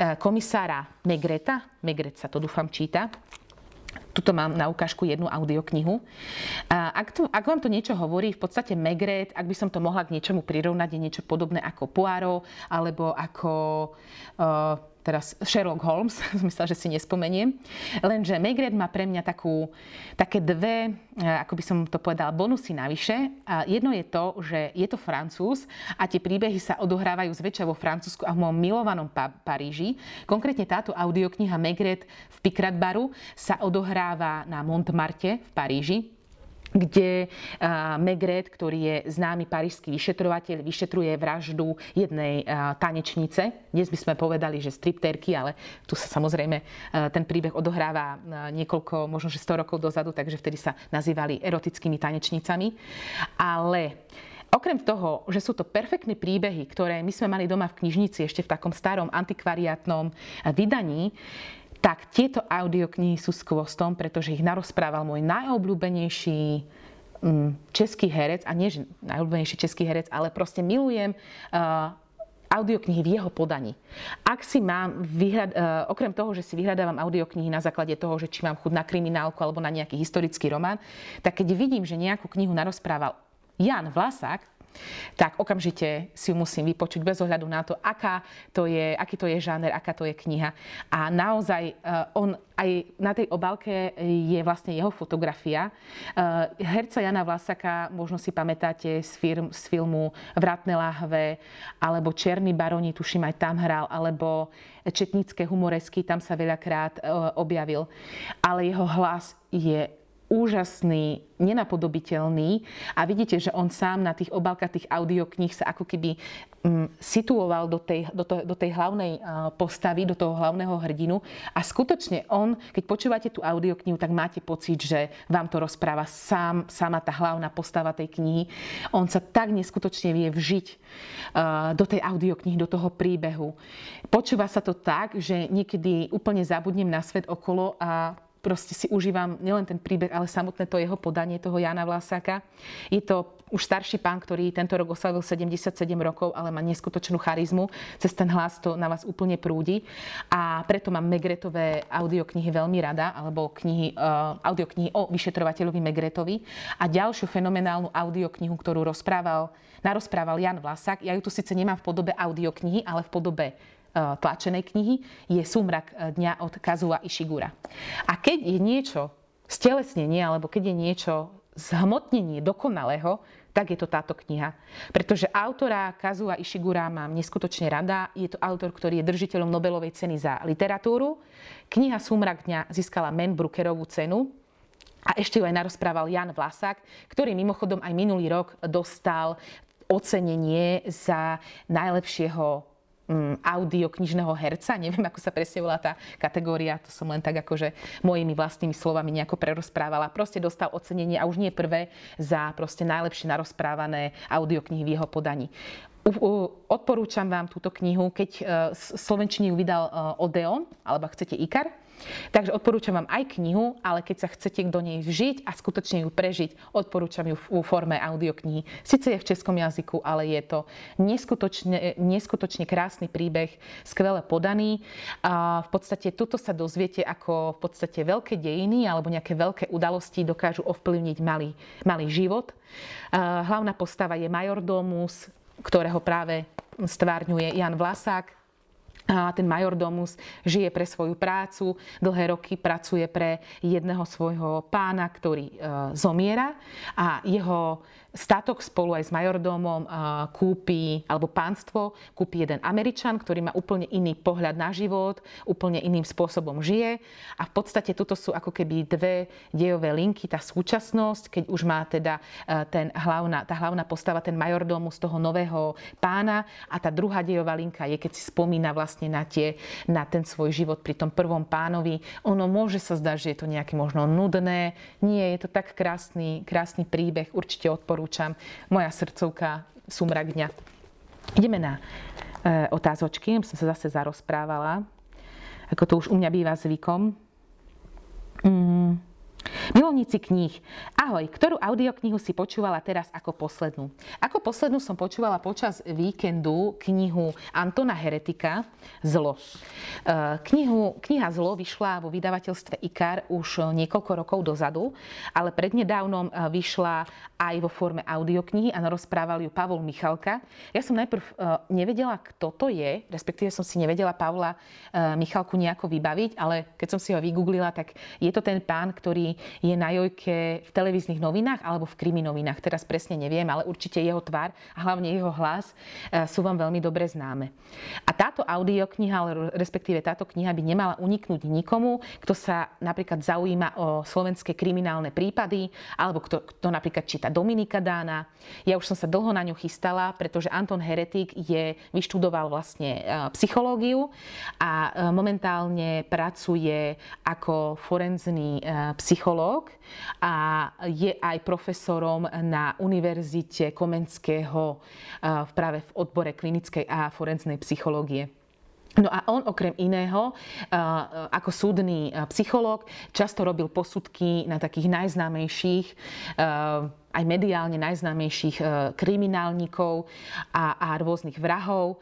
e, komisára Megreta. Megret sa to dúfam číta tuto mám na ukážku jednu audioknihu. Ak, ak vám to niečo hovorí, v podstate Megret, ak by som to mohla k niečomu prirovnať, je niečo podobné ako Poirot, alebo ako uh, teraz Sherlock Holmes, som myslela, že si nespomeniem. Lenže Maigret má pre mňa takú, také dve, e, ako by som to povedala, bonusy navyše. A jedno je to, že je to Francúz a tie príbehy sa odohrávajú zväčša vo Francúzsku a v mojom milovanom pa- Paríži. Konkrétne táto audiokniha Maigret v Picradbaru sa odohráva na Montmartre v Paríži kde Megret, ktorý je známy parížský vyšetrovateľ, vyšetruje vraždu jednej tanečnice. Dnes by sme povedali, že stripterky, ale tu sa samozrejme ten príbeh odohráva niekoľko, možno že 100 rokov dozadu, takže vtedy sa nazývali erotickými tanečnicami. Ale Okrem toho, že sú to perfektné príbehy, ktoré my sme mali doma v knižnici ešte v takom starom antikvariátnom vydaní, tak tieto audioknihy sú skvostom, pretože ich narozprával môj najobľúbenejší mm, český herec, a nie že najobľúbenejší český herec, ale proste milujem uh, audioknihy v jeho podaní. Ak si mám, vyhľad, uh, okrem toho, že si vyhľadávam audioknihy na základe toho, že či mám chud na kriminálku alebo na nejaký historický román, tak keď vidím, že nejakú knihu narozprával Jan Vlasák, tak okamžite si ju musím vypočuť bez ohľadu na to, aká to je, aký to je žáner, aká to je kniha. A naozaj uh, on aj na tej obálke je vlastne jeho fotografia. Uh, herca Jana Vlasaka, možno si pamätáte z, firm, z filmu Vratné láhve, alebo Černý baroni, tuším aj tam hral, alebo Četnické humoresky, tam sa veľakrát uh, objavil. Ale jeho hlas je úžasný, nenapodobiteľný a vidíte, že on sám na tých obálkach tých audiokníh sa ako keby um, situoval do tej, do, to, do tej hlavnej uh, postavy, do toho hlavného hrdinu a skutočne on, keď počúvate tú audioknihu, tak máte pocit, že vám to rozpráva sám, sama tá hlavná postava tej knihy. On sa tak neskutočne vie vžiť uh, do tej audioknihy, do toho príbehu. Počúva sa to tak, že niekedy úplne zabudnem na svet okolo a proste si užívam nielen ten príbeh, ale samotné to jeho podanie toho Jana Vlasáka. Je to už starší pán, ktorý tento rok oslavil 77 rokov, ale má neskutočnú charizmu. Cez ten hlas to na vás úplne prúdi. A preto mám Megretové audioknihy veľmi rada, alebo knihy, uh, audioknihy o vyšetrovateľovi Megretovi. A ďalšiu fenomenálnu audioknihu, ktorú rozprával, narozprával Jan Vlasák. Ja ju tu síce nemám v podobe audioknihy, ale v podobe tlačenej knihy je Súmrak e, dňa od Kazua Ishigura. A keď je niečo stelesnenie, alebo keď je niečo zhmotnenie dokonalého, tak je to táto kniha. Pretože autora Kazua Ishigura mám neskutočne rada. Je to autor, ktorý je držiteľom Nobelovej ceny za literatúru. Kniha Súmrak dňa získala Men Brukerovú cenu. A ešte ju aj narozprával Jan Vlasák, ktorý mimochodom aj minulý rok dostal ocenenie za najlepšieho um, audio knižného herca. Neviem, ako sa presne volá tá kategória. To som len tak akože mojimi vlastnými slovami nejako prerozprávala. Proste dostal ocenenie a už nie prvé za proste najlepšie narozprávané audioknihy v jeho podaní. Odporúčam vám túto knihu, keď uh, Slovenčine ju vydal uh, Odeon, alebo chcete Ikar Takže odporúčam vám aj knihu, ale keď sa chcete do nej vžiť a skutočne ju prežiť, odporúčam ju v forme audioknihy. Sice je v českom jazyku, ale je to neskutočne, neskutočne krásny príbeh, skvele podaný. A v podstate tuto sa dozviete, ako v podstate veľké dejiny alebo nejaké veľké udalosti dokážu ovplyvniť malý, malý život. Hlavná postava je majordomus, ktorého práve stvárňuje Jan Vlasák, a ten majordomus žije pre svoju prácu, dlhé roky pracuje pre jedného svojho pána, ktorý e, zomiera a jeho statok spolu aj s majordómom kúpi, alebo pánstvo, kúpi jeden Američan, ktorý má úplne iný pohľad na život, úplne iným spôsobom žije. A v podstate toto sú ako keby dve dejové linky, tá súčasnosť, keď už má teda e, ten hlavná, tá hlavná postava, ten majordómu z toho nového pána a tá druhá dejová linka je, keď si spomína vlastne na, tie, na ten svoj život pri tom prvom pánovi. Ono môže sa zdať, že je to nejaké možno nudné. Nie, je to tak krásny, krásny príbeh, určite odporúčam odporúčam. Moja srdcovka Sumrak dňa. Ideme na e, otázočky, som sa zase zarozprávala, ako to už u mňa býva zvykom. Mm. Milovníci kníh. Ahoj, ktorú audioknihu si počúvala teraz ako poslednú? Ako poslednú som počúvala počas víkendu knihu Antona Heretika Zlo. E, knihu, kniha Zlo vyšla vo vydavateľstve IKAR už niekoľko rokov dozadu, ale prednedávnom e, vyšla aj vo forme audioknihy a narozprával ju Pavol Michalka. Ja som najprv e, nevedela, kto to je, respektíve som si nevedela Pavla Michalku nejako vybaviť, ale keď som si ho vygooglila, tak je to ten pán, ktorý je na Jojke v televíznych novinách alebo v kriminovinách. Teraz presne neviem, ale určite jeho tvár a hlavne jeho hlas e, sú vám veľmi dobre známe. A táto audiokniha, respektíve táto kniha by nemala uniknúť nikomu, kto sa napríklad zaujíma o slovenské kriminálne prípady alebo kto, kto napríklad číta Dominika Dána. Ja už som sa dlho na ňu chystala, pretože Anton Heretik je, vyštudoval vlastne e, psychológiu a e, momentálne pracuje ako forenzný psychológ psychológ a je aj profesorom na Univerzite Komenského práve v odbore klinickej a forenznej psychológie. No a on okrem iného, ako súdny psychológ, často robil posudky na takých najznámejších aj mediálne najznámejších kriminálnikov a, a rôznych vrahov.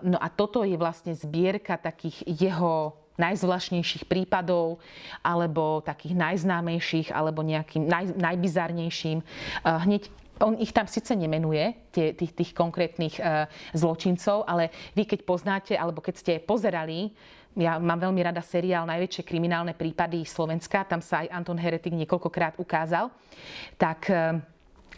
No a toto je vlastne zbierka takých jeho najzvláštnejších prípadov, alebo takých najznámejších, alebo nejakým naj, najbizarnejším. Eh, hneď on ich tam síce nemenuje, tie, tých, tých konkrétnych uh, zločincov, ale vy keď poznáte, alebo keď ste pozerali, ja mám veľmi rada seriál Najväčšie kriminálne prípady Slovenska, tam sa aj Anton Heretik niekoľkokrát ukázal, tak uh,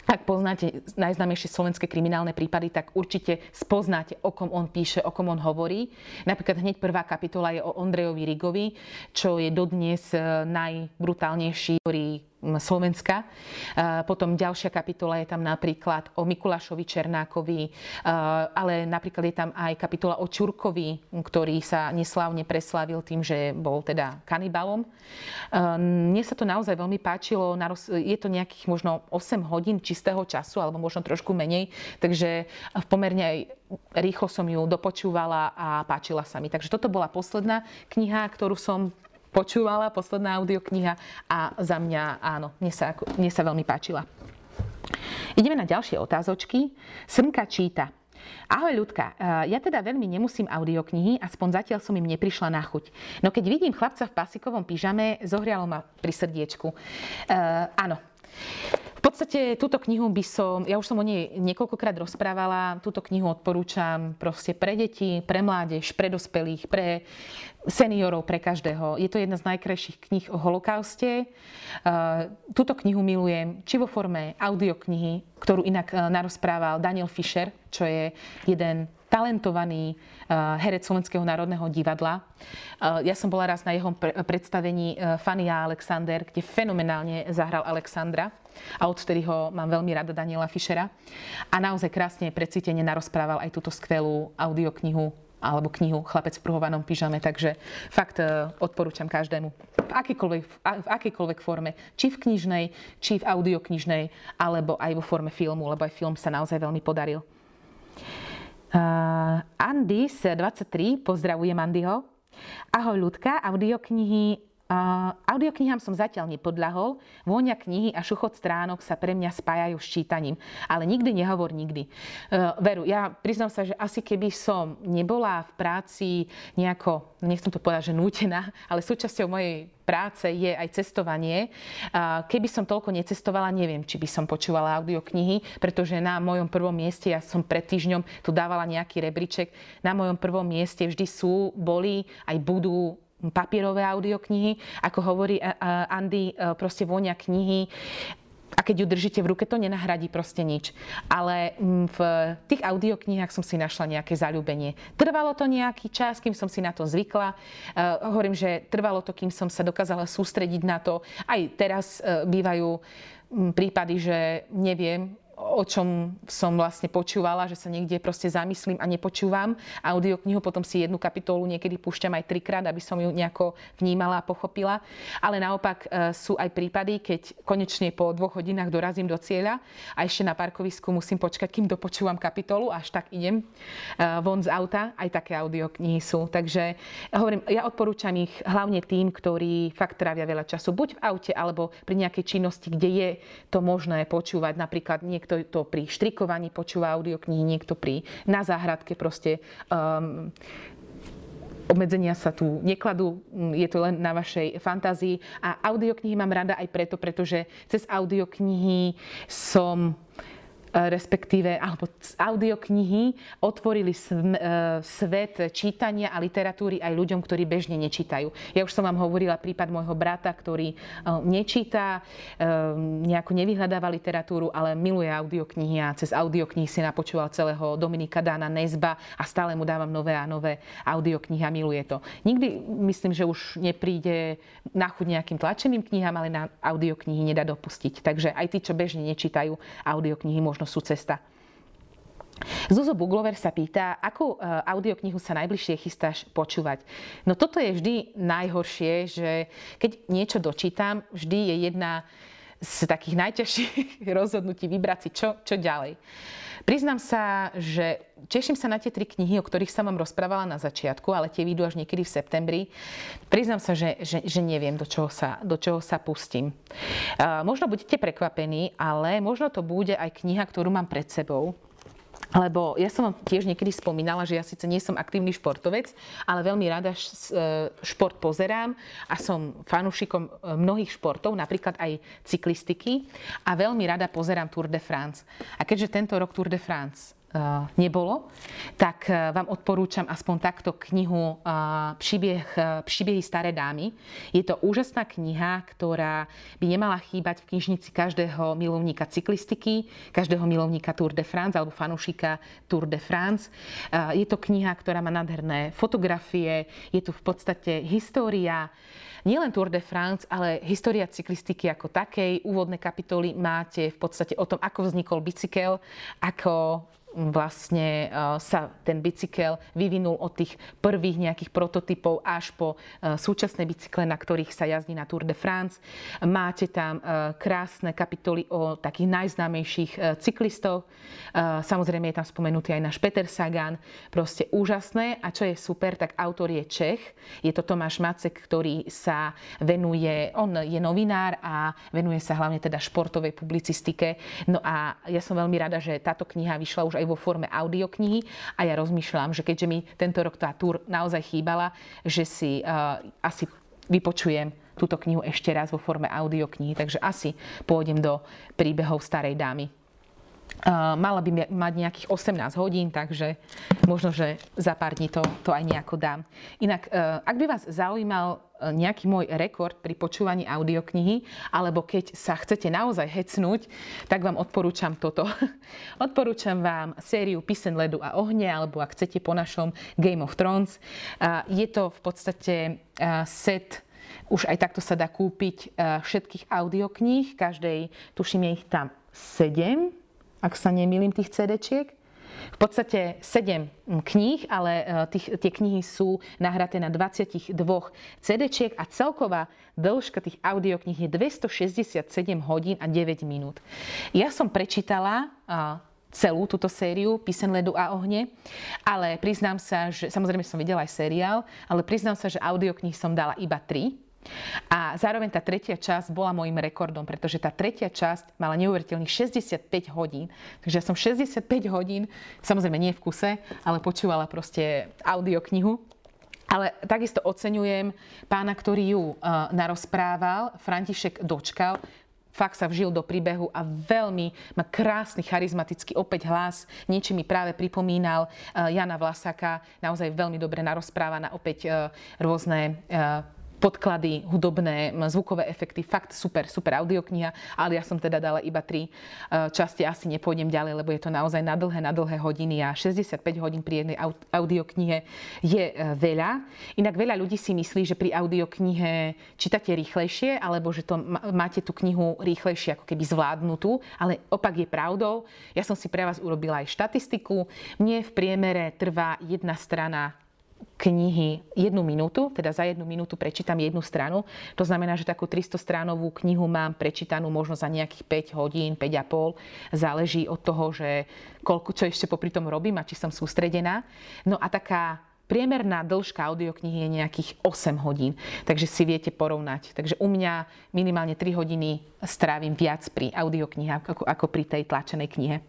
ak poznáte najznámejšie slovenské kriminálne prípady, tak určite spoznáte, o kom on píše, o kom on hovorí. Napríklad hneď prvá kapitola je o Ondrejovi Rigovi, čo je dodnes eh, najbrutálnejší, ktorý Slovenska. Potom ďalšia kapitola je tam napríklad o Mikulášovi Černákovi, ale napríklad je tam aj kapitola o Čurkovi, ktorý sa neslávne preslávil tým, že bol teda kanibalom. Mne sa to naozaj veľmi páčilo. Je to nejakých možno 8 hodín čistého času, alebo možno trošku menej, takže pomerne aj rýchlo som ju dopočúvala a páčila sa mi. Takže toto bola posledná kniha, ktorú som počúvala, posledná audiokniha a za mňa áno, mne sa, mne sa veľmi páčila. Ideme na ďalšie otázočky. Srnka číta. Ahoj ľudka, eh, ja teda veľmi nemusím audioknihy, aspoň zatiaľ som im neprišla na chuť. No keď vidím chlapca v pasikovom pyžame, zohrialo ma pri srdiečku. Uh, áno, podstate túto knihu by som, ja už som o nej niekoľkokrát rozprávala, túto knihu odporúčam proste pre deti, pre mládež, pre dospelých, pre seniorov, pre každého. Je to jedna z najkrajších kníh o holokauste. Túto knihu milujem, či vo forme audioknihy, ktorú inak e, narozprával Daniel Fischer, čo je jeden talentovaný herec Slovenského národného divadla. Ja som bola raz na jeho predstavení e, Fania Alexander, kde fenomenálne zahral Alexandra a odtedy ho mám veľmi rada Daniela Fischera. A naozaj krásne precítene narozprával aj túto skvelú audioknihu alebo knihu Chlapec v pruhovanom pyžame, takže fakt odporúčam každému v akýkoľvek, v akýkoľvek forme, či v knižnej, či v audioknižnej, alebo aj vo forme filmu, lebo aj film sa naozaj veľmi podaril. Uh, Andis 23, pozdravujem Andyho. Ahoj ľudka, audioknihy Audioknihám som zatiaľ nepodľahol, vôňa knihy a šuchot stránok sa pre mňa spájajú s čítaním, ale nikdy nehovor nikdy. Uh, veru, ja priznám sa, že asi keby som nebola v práci nejako, nechcem to povedať, že nútená, ale súčasťou mojej práce je aj cestovanie. Uh, keby som toľko necestovala, neviem, či by som počúvala audioknihy, pretože na mojom prvom mieste, ja som pred týždňom tu dávala nejaký rebríček, na mojom prvom mieste vždy sú, boli, aj budú papierové audioknihy. Ako hovorí Andy, e, proste vôňa knihy a keď ju držíte v ruke, to nenahradí proste nič. Ale mm, v tých audioknihách som si našla nejaké zalúbenie. Trvalo to nejaký čas, kým som si na to zvykla. Uh, hovorím, že trvalo to, kým som sa dokázala sústrediť na to. Aj teraz uh, bývajú um, prípady, že neviem, o čom som vlastne počúvala, že sa niekde proste zamyslím a nepočúvam audioknihu, potom si jednu kapitolu niekedy púšťam aj trikrát, aby som ju nejako vnímala a pochopila. Ale naopak e, sú aj prípady, keď konečne po dvoch hodinách dorazím do cieľa a ešte na parkovisku musím počkať, kým dopočúvam kapitolu, až tak idem e, von z auta. Aj také audioknihy sú. Takže hovorím, ja odporúčam ich hlavne tým, ktorí fakt trávia veľa času buď v aute, alebo pri nejakej činnosti, kde je to možné počúvať. Napríklad niekto niekto to pri štrikovaní počúva audioknihy, niekto pri na záhradke proste um, obmedzenia sa tu nekladú, je to len na vašej fantázii. A audioknihy mám rada aj preto, pretože cez audioknihy som respektíve alebo audioknihy otvorili e, svet čítania a literatúry aj ľuďom, ktorí bežne nečítajú. Ja už som vám hovorila prípad môjho brata, ktorý e, nečíta, nejako nevyhľadáva literatúru, ale miluje audioknihy a cez audioknihy si napočúval celého Dominika Dána Nezba a stále mu dávam nové a nové audioknihy a miluje to. Nikdy myslím, že už nepríde na chuť nejakým tlačeným knihám, ale na audioknihy nedá dopustiť. Takže aj tí, čo bežne nečítajú audioknihy, možno možno sú cesta. Zuzo Buglover sa pýta, akú e, audioknihu sa najbližšie chystáš počúvať. No toto je vždy najhoršie, že keď niečo dočítam, vždy je jedna z takých najťažších rozhodnutí vybrať si, čo, čo ďalej. Priznám sa, že teším sa na tie tri knihy, o ktorých som vám rozprávala na začiatku, ale tie vyjdú až niekedy v septembri. Priznám sa, že, že, že neviem, do čoho sa, do čoho sa pustím. Uh, možno budete prekvapení, ale možno to bude aj kniha, ktorú mám pred sebou. Lebo ja som vám tiež niekedy spomínala, že ja síce nie som aktívny športovec, ale veľmi rada e, šport pozerám a som fanúšikom e, mnohých športov, napríklad aj cyklistiky a veľmi rada pozerám Tour de France. A keďže tento rok Tour de France nebolo, tak vám odporúčam aspoň takto knihu Příbeh, Příbehy staré dámy. Je to úžasná kniha, ktorá by nemala chýbať v knižnici každého milovníka cyklistiky, každého milovníka Tour de France alebo fanúšika Tour de France. Je to kniha, ktorá má nádherné fotografie, je tu v podstate história nielen Tour de France, ale história cyklistiky ako takej. Úvodné kapitoly máte v podstate o tom, ako vznikol bicykel, ako vlastne e, sa ten bicykel vyvinul od tých prvých nejakých prototypov až po e, súčasné bicykle, na ktorých sa jazdí na Tour de France. Máte tam e, krásne kapitoly o takých najznámejších cyklistoch. Samozrejme je tam spomenutý aj náš Peter Sagan. Proste úžasné. A čo je super, tak autor je Čech. Je to Tomáš Macek, ktorý sa venuje, on je novinár a venuje sa hlavne teda športovej publicistike. No a ja som veľmi rada, že táto kniha vyšla už aj aj vo forme audioknihy a ja rozmýšľam, že keďže mi tento rok tá túr naozaj chýbala, že si uh, asi vypočujem túto knihu ešte raz vo forme audioknihy, takže asi pôjdem do príbehov starej dámy. Uh, mala by mať nejakých 18 hodín, takže možno, že za pár dní to, to aj nejako dám. Inak, uh, ak by vás zaujímal uh, nejaký môj rekord pri počúvaní audioknihy, alebo keď sa chcete naozaj hecnúť, tak vám odporúčam toto. odporúčam vám sériu Pisen ledu a ohne, alebo ak chcete po našom Game of Thrones. Je to v podstate set už aj takto sa dá kúpiť všetkých audiokníh, každej, tuším, je ich tam 7, ak sa nemýlim, tých CD-čiek. V podstate 7 kníh, ale e, tých, tie knihy sú nahraté na 22 CD-čiek a celková dĺžka tých audiokníh je 267 hodín a 9 minút. Ja som prečítala celú túto sériu Písen ledu a ohne, ale priznám sa, že samozrejme som videla aj seriál, ale priznám sa, že audiokníh som dala iba 3 a zároveň tá tretia časť bola môjim rekordom, pretože tá tretia časť mala neuveriteľných 65 hodín. Takže ja som 65 hodín, samozrejme nie v kuse, ale počúvala proste audioknihu. Ale takisto oceňujem pána, ktorý ju uh, narozprával, František Dočkal, fakt sa vžil do príbehu a veľmi má krásny, charizmatický opäť hlas. Niečo mi práve pripomínal uh, Jana Vlasaka, naozaj veľmi dobre narozpráva na opäť uh, rôzne podklady, hudobné, zvukové efekty, fakt super, super audiokniha, ale ja som teda dala iba tri e, časti, asi nepôjdem ďalej, lebo je to naozaj na dlhé, na dlhé hodiny a 65 hodín pri jednej audioknihe je e, veľa. Inak veľa ľudí si myslí, že pri audioknihe čítate rýchlejšie, alebo že to máte tú knihu rýchlejšie ako keby zvládnutú, ale opak je pravdou. Ja som si pre vás urobila aj štatistiku. Mne v priemere trvá jedna strana knihy jednu minútu, teda za jednu minútu prečítam jednu stranu. To znamená, že takú 300 stránovú knihu mám prečítanú možno za nejakých 5 hodín, 5,5. Záleží od toho, že koľko, čo ešte popri tom robím a či som sústredená. No a taká Priemerná dĺžka audioknihy je nejakých 8 hodín, takže si viete porovnať. Takže u mňa minimálne 3 hodiny strávim viac pri audioknihe ako, ako pri tej tlačenej knihe.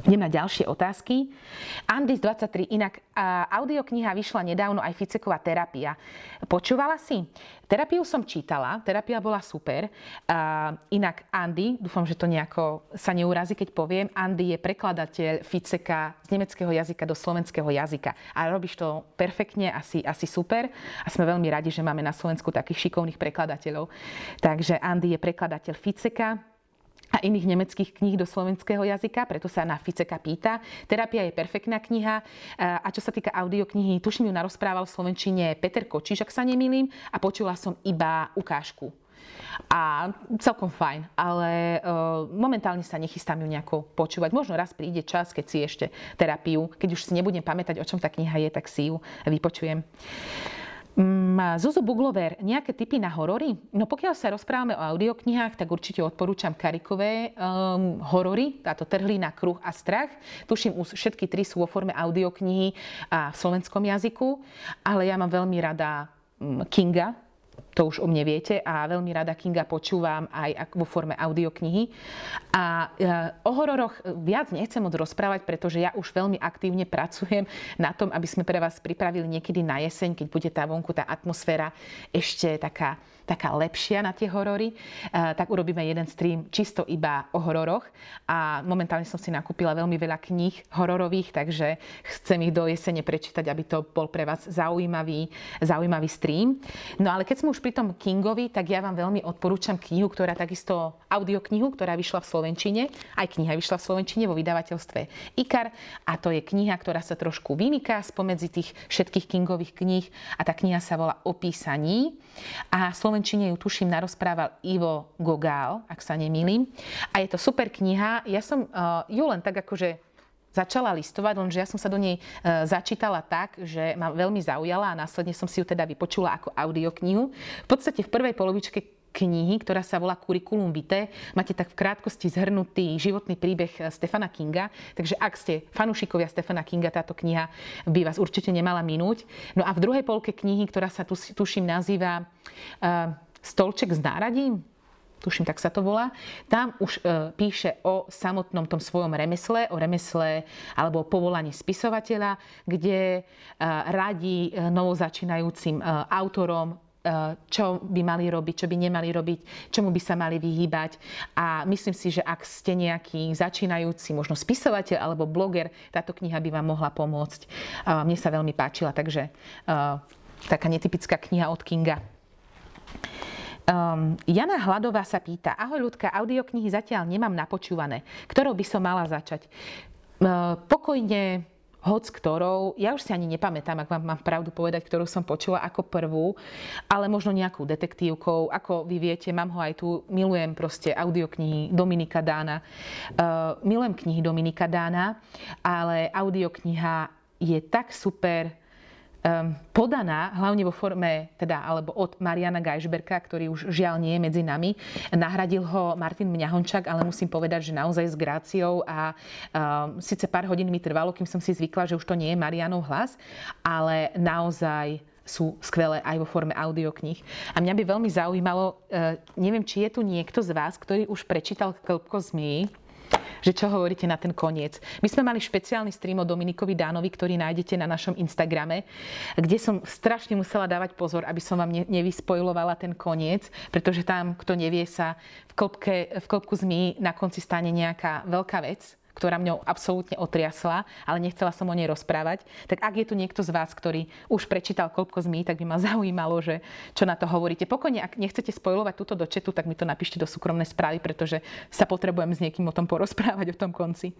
Idem na ďalšie otázky. Andis 23, inak audiokniha vyšla nedávno aj Ficeková terapia. Počúvala si? Terapiu som čítala, terapia bola super. Inak Andy, dúfam, že to nejako sa neurazí, keď poviem, Andy je prekladateľ Ficeka z nemeckého jazyka do slovenského jazyka. A robíš to perfektne, asi, asi super. A sme veľmi radi, že máme na Slovensku takých šikovných prekladateľov. Takže Andy je prekladateľ Ficeka a iných nemeckých kníh do slovenského jazyka, preto sa na Ficeka pýta. Terapia je perfektná kniha a čo sa týka audioknihy, tuším ju narozprával v Slovenčine Peter Kočiš, ak sa nemýlim, a počula som iba ukážku. A celkom fajn, ale uh, momentálne sa nechystám ju nejako počúvať. Možno raz príde čas, keď si ešte terapiu, keď už si nebudem pamätať, o čom tá kniha je, tak si ju vypočujem. Zuzu Buglover nejaké typy na horory? No pokiaľ sa rozprávame o audioknihách, tak určite odporúčam Karikové um, horory, táto Trhlina, Kruh a Strach. Tuším, už všetky tri sú vo forme audioknihy a v slovenskom jazyku, ale ja mám veľmi rada um, Kinga, to už o mne viete a veľmi rada Kinga počúvam aj vo forme audioknihy. A e, o hororoch viac nechcem moc rozprávať, pretože ja už veľmi aktívne pracujem na tom, aby sme pre vás pripravili niekedy na jeseň, keď bude tá vonku tá atmosféra ešte taká taká lepšia na tie horory, tak urobíme jeden stream čisto iba o hororoch. A momentálne som si nakúpila veľmi veľa kníh hororových, takže chcem ich do jesene prečítať, aby to bol pre vás zaujímavý, zaujímavý stream. No ale keď sme už pri tom Kingovi, tak ja vám veľmi odporúčam knihu, ktorá takisto, audioknihu, ktorá vyšla v Slovenčine. Aj kniha vyšla v Slovenčine vo vydavateľstve IKAR. A to je kniha, ktorá sa trošku vymyká spomedzi tých všetkých Kingových kníh. A tá kniha sa volá Opísaní. A Sloven Slovenčine ju tuším narozprával Ivo Gogál, ak sa nemýlim. A je to super kniha. Ja som uh, ju len tak akože začala listovať, lenže ja som sa do nej uh, začítala tak, že ma veľmi zaujala a následne som si ju teda vypočula ako audioknihu. V podstate v prvej polovičke knihy, ktorá sa volá Curriculum Vitae. Máte tak v krátkosti zhrnutý životný príbeh eh, Stefana Kinga. Takže ak ste fanúšikovia Stefana Kinga, táto kniha by vás určite nemala minúť. No a v druhej polke knihy, ktorá sa tu, tuším nazýva uh, Stolček s náradím, tuším, tak sa to volá, tam už e, píše o samotnom tom svojom remesle, o remesle alebo o povolaní spisovateľa, kde e, radí novozačínajúcim e, autorom čo by mali robiť, čo by nemali robiť, čomu by sa mali vyhýbať. A myslím si, že ak ste nejaký začínajúci, možno spisovateľ alebo bloger, táto kniha by vám mohla pomôcť. Mne sa veľmi páčila, takže eh, taká netypická kniha od Kinga. Um, Jana Hladová sa pýta, ahoj ľudka, audioknihy zatiaľ nemám napočúvané. Ktorou by som mala začať? Uh, pokojne hoc ktorou, ja už si ani nepamätám, ak vám mám pravdu povedať, ktorú som počula ako prvú, ale možno nejakou detektívkou. Ako vy viete, mám ho aj tu, milujem proste audioknihy Dominika Dána. Uh, milujem knihy Dominika Dána, ale audiokniha je tak super, podaná hlavne vo forme, teda, alebo od Mariana Gajšberka, ktorý už žiaľ nie je medzi nami. Nahradil ho Martin Mňahončak, ale musím povedať, že naozaj s gráciou a um, síce pár hodín mi trvalo, kým som si zvykla, že už to nie je Marianov hlas, ale naozaj sú skvelé aj vo forme audiokníh. A mňa by veľmi zaujímalo, uh, neviem, či je tu niekto z vás, ktorý už prečítal Klpko zmí, že čo hovoríte na ten koniec. My sme mali špeciálny stream o Dominikovi Dánovi, ktorý nájdete na našom Instagrame, kde som strašne musela dávať pozor, aby som vám nevyspojlovala ten koniec, pretože tam, kto nevie, sa v, klopke, v klopku zmí na konci stane nejaká veľká vec ktorá mňou absolútne otriasla, ale nechcela som o nej rozprávať. Tak ak je tu niekto z vás, ktorý už prečítal Kolbko zmí, tak by ma zaujímalo, že čo na to hovoríte. Pokojne, ak nechcete spojovať túto do četu, tak mi to napíšte do súkromnej správy, pretože sa potrebujem s niekým o tom porozprávať o tom konci.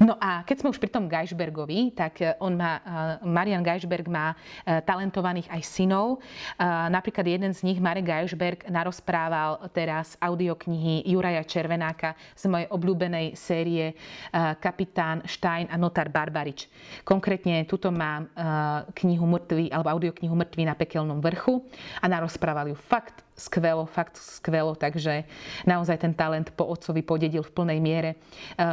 No a keď sme už pri tom Geisbergovi, tak eh, on má, eh, Marian Geisberg má eh, talentovaných aj synov. Napríklad jeden z nich, Marek Geisberg, narozprával teraz audioknihy Juraja Červenáka z mojej obľúbenej série kapitán Stein a notár Barbarič. Konkrétne tuto mám knihu Mŕtvy, alebo audioknihu Mŕtvy na pekelnom vrchu a narozprával ju fakt skvelo, fakt skvelo, takže naozaj ten talent po otcovi podedil v plnej miere.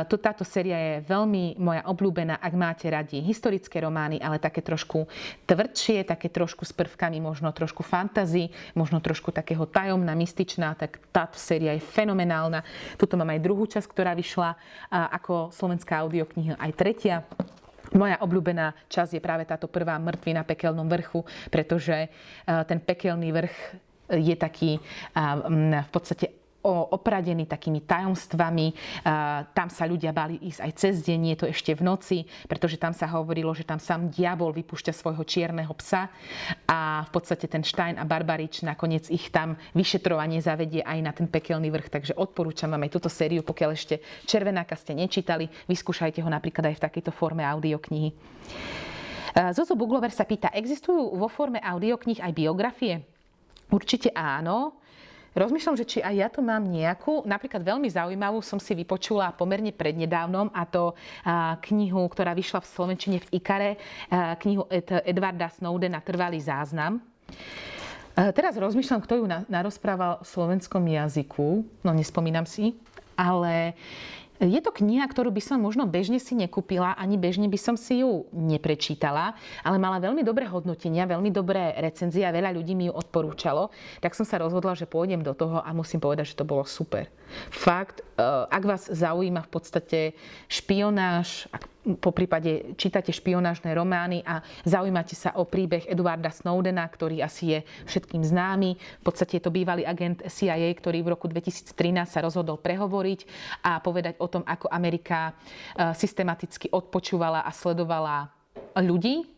Táto séria je veľmi moja obľúbená, ak máte radi historické romány, ale také trošku tvrdšie, také trošku s prvkami možno trošku fantasy, možno trošku takého tajomná, mystičná, tak táto séria je fenomenálna. Tuto mám aj druhú časť, ktorá vyšla ako slovenská audiokniha, aj tretia. Moja obľúbená časť je práve táto prvá mŕtvy na pekelnom vrchu, pretože ten pekelný vrch je taký v podstate opradený takými tajomstvami. Tam sa ľudia bali ísť aj cez deň, nie to ešte v noci, pretože tam sa hovorilo, že tam sám diabol vypúšťa svojho čierneho psa a v podstate ten Stein a Barbarič nakoniec ich tam vyšetrovanie zavedie aj na ten pekelný vrch. Takže odporúčam vám aj túto sériu, pokiaľ ešte Červenáka ste nečítali, vyskúšajte ho napríklad aj v takejto forme audioknihy. Zozo Buglover sa pýta, existujú vo forme audiokníh aj biografie? Určite áno. Rozmýšľam, že či aj ja tu mám nejakú. Napríklad veľmi zaujímavú som si vypočula pomerne prednedávnom a to knihu, ktorá vyšla v Slovenčine v Ikare, knihu Edvarda Snowdena Trvalý záznam. Teraz rozmýšľam, kto ju narozprával v slovenskom jazyku, no nespomínam si, ale Je to kniha, ktorú by som možno bežne si nekúpila, ani bežne by som si ju neprečítala, ale mala veľmi dobré hodnotenia, veľmi dobré recenzie a veľa ľudí mi ju odporúčalo. Tak som sa rozhodla, že pôjdem do toho a musím povedať, že to bolo super. Fakt, eh, ak vás zaujíma v podstate špionáž, ak po prípade čítate špionážne romány a zaujímate sa o príbeh Eduarda Snowdena, ktorý asi je všetkým známy. V podstate je to bývalý agent CIA, ktorý v roku 2013 sa rozhodol prehovoriť a povedať o tom, ako Amerika eh, systematicky odpočúvala a sledovala ľudí,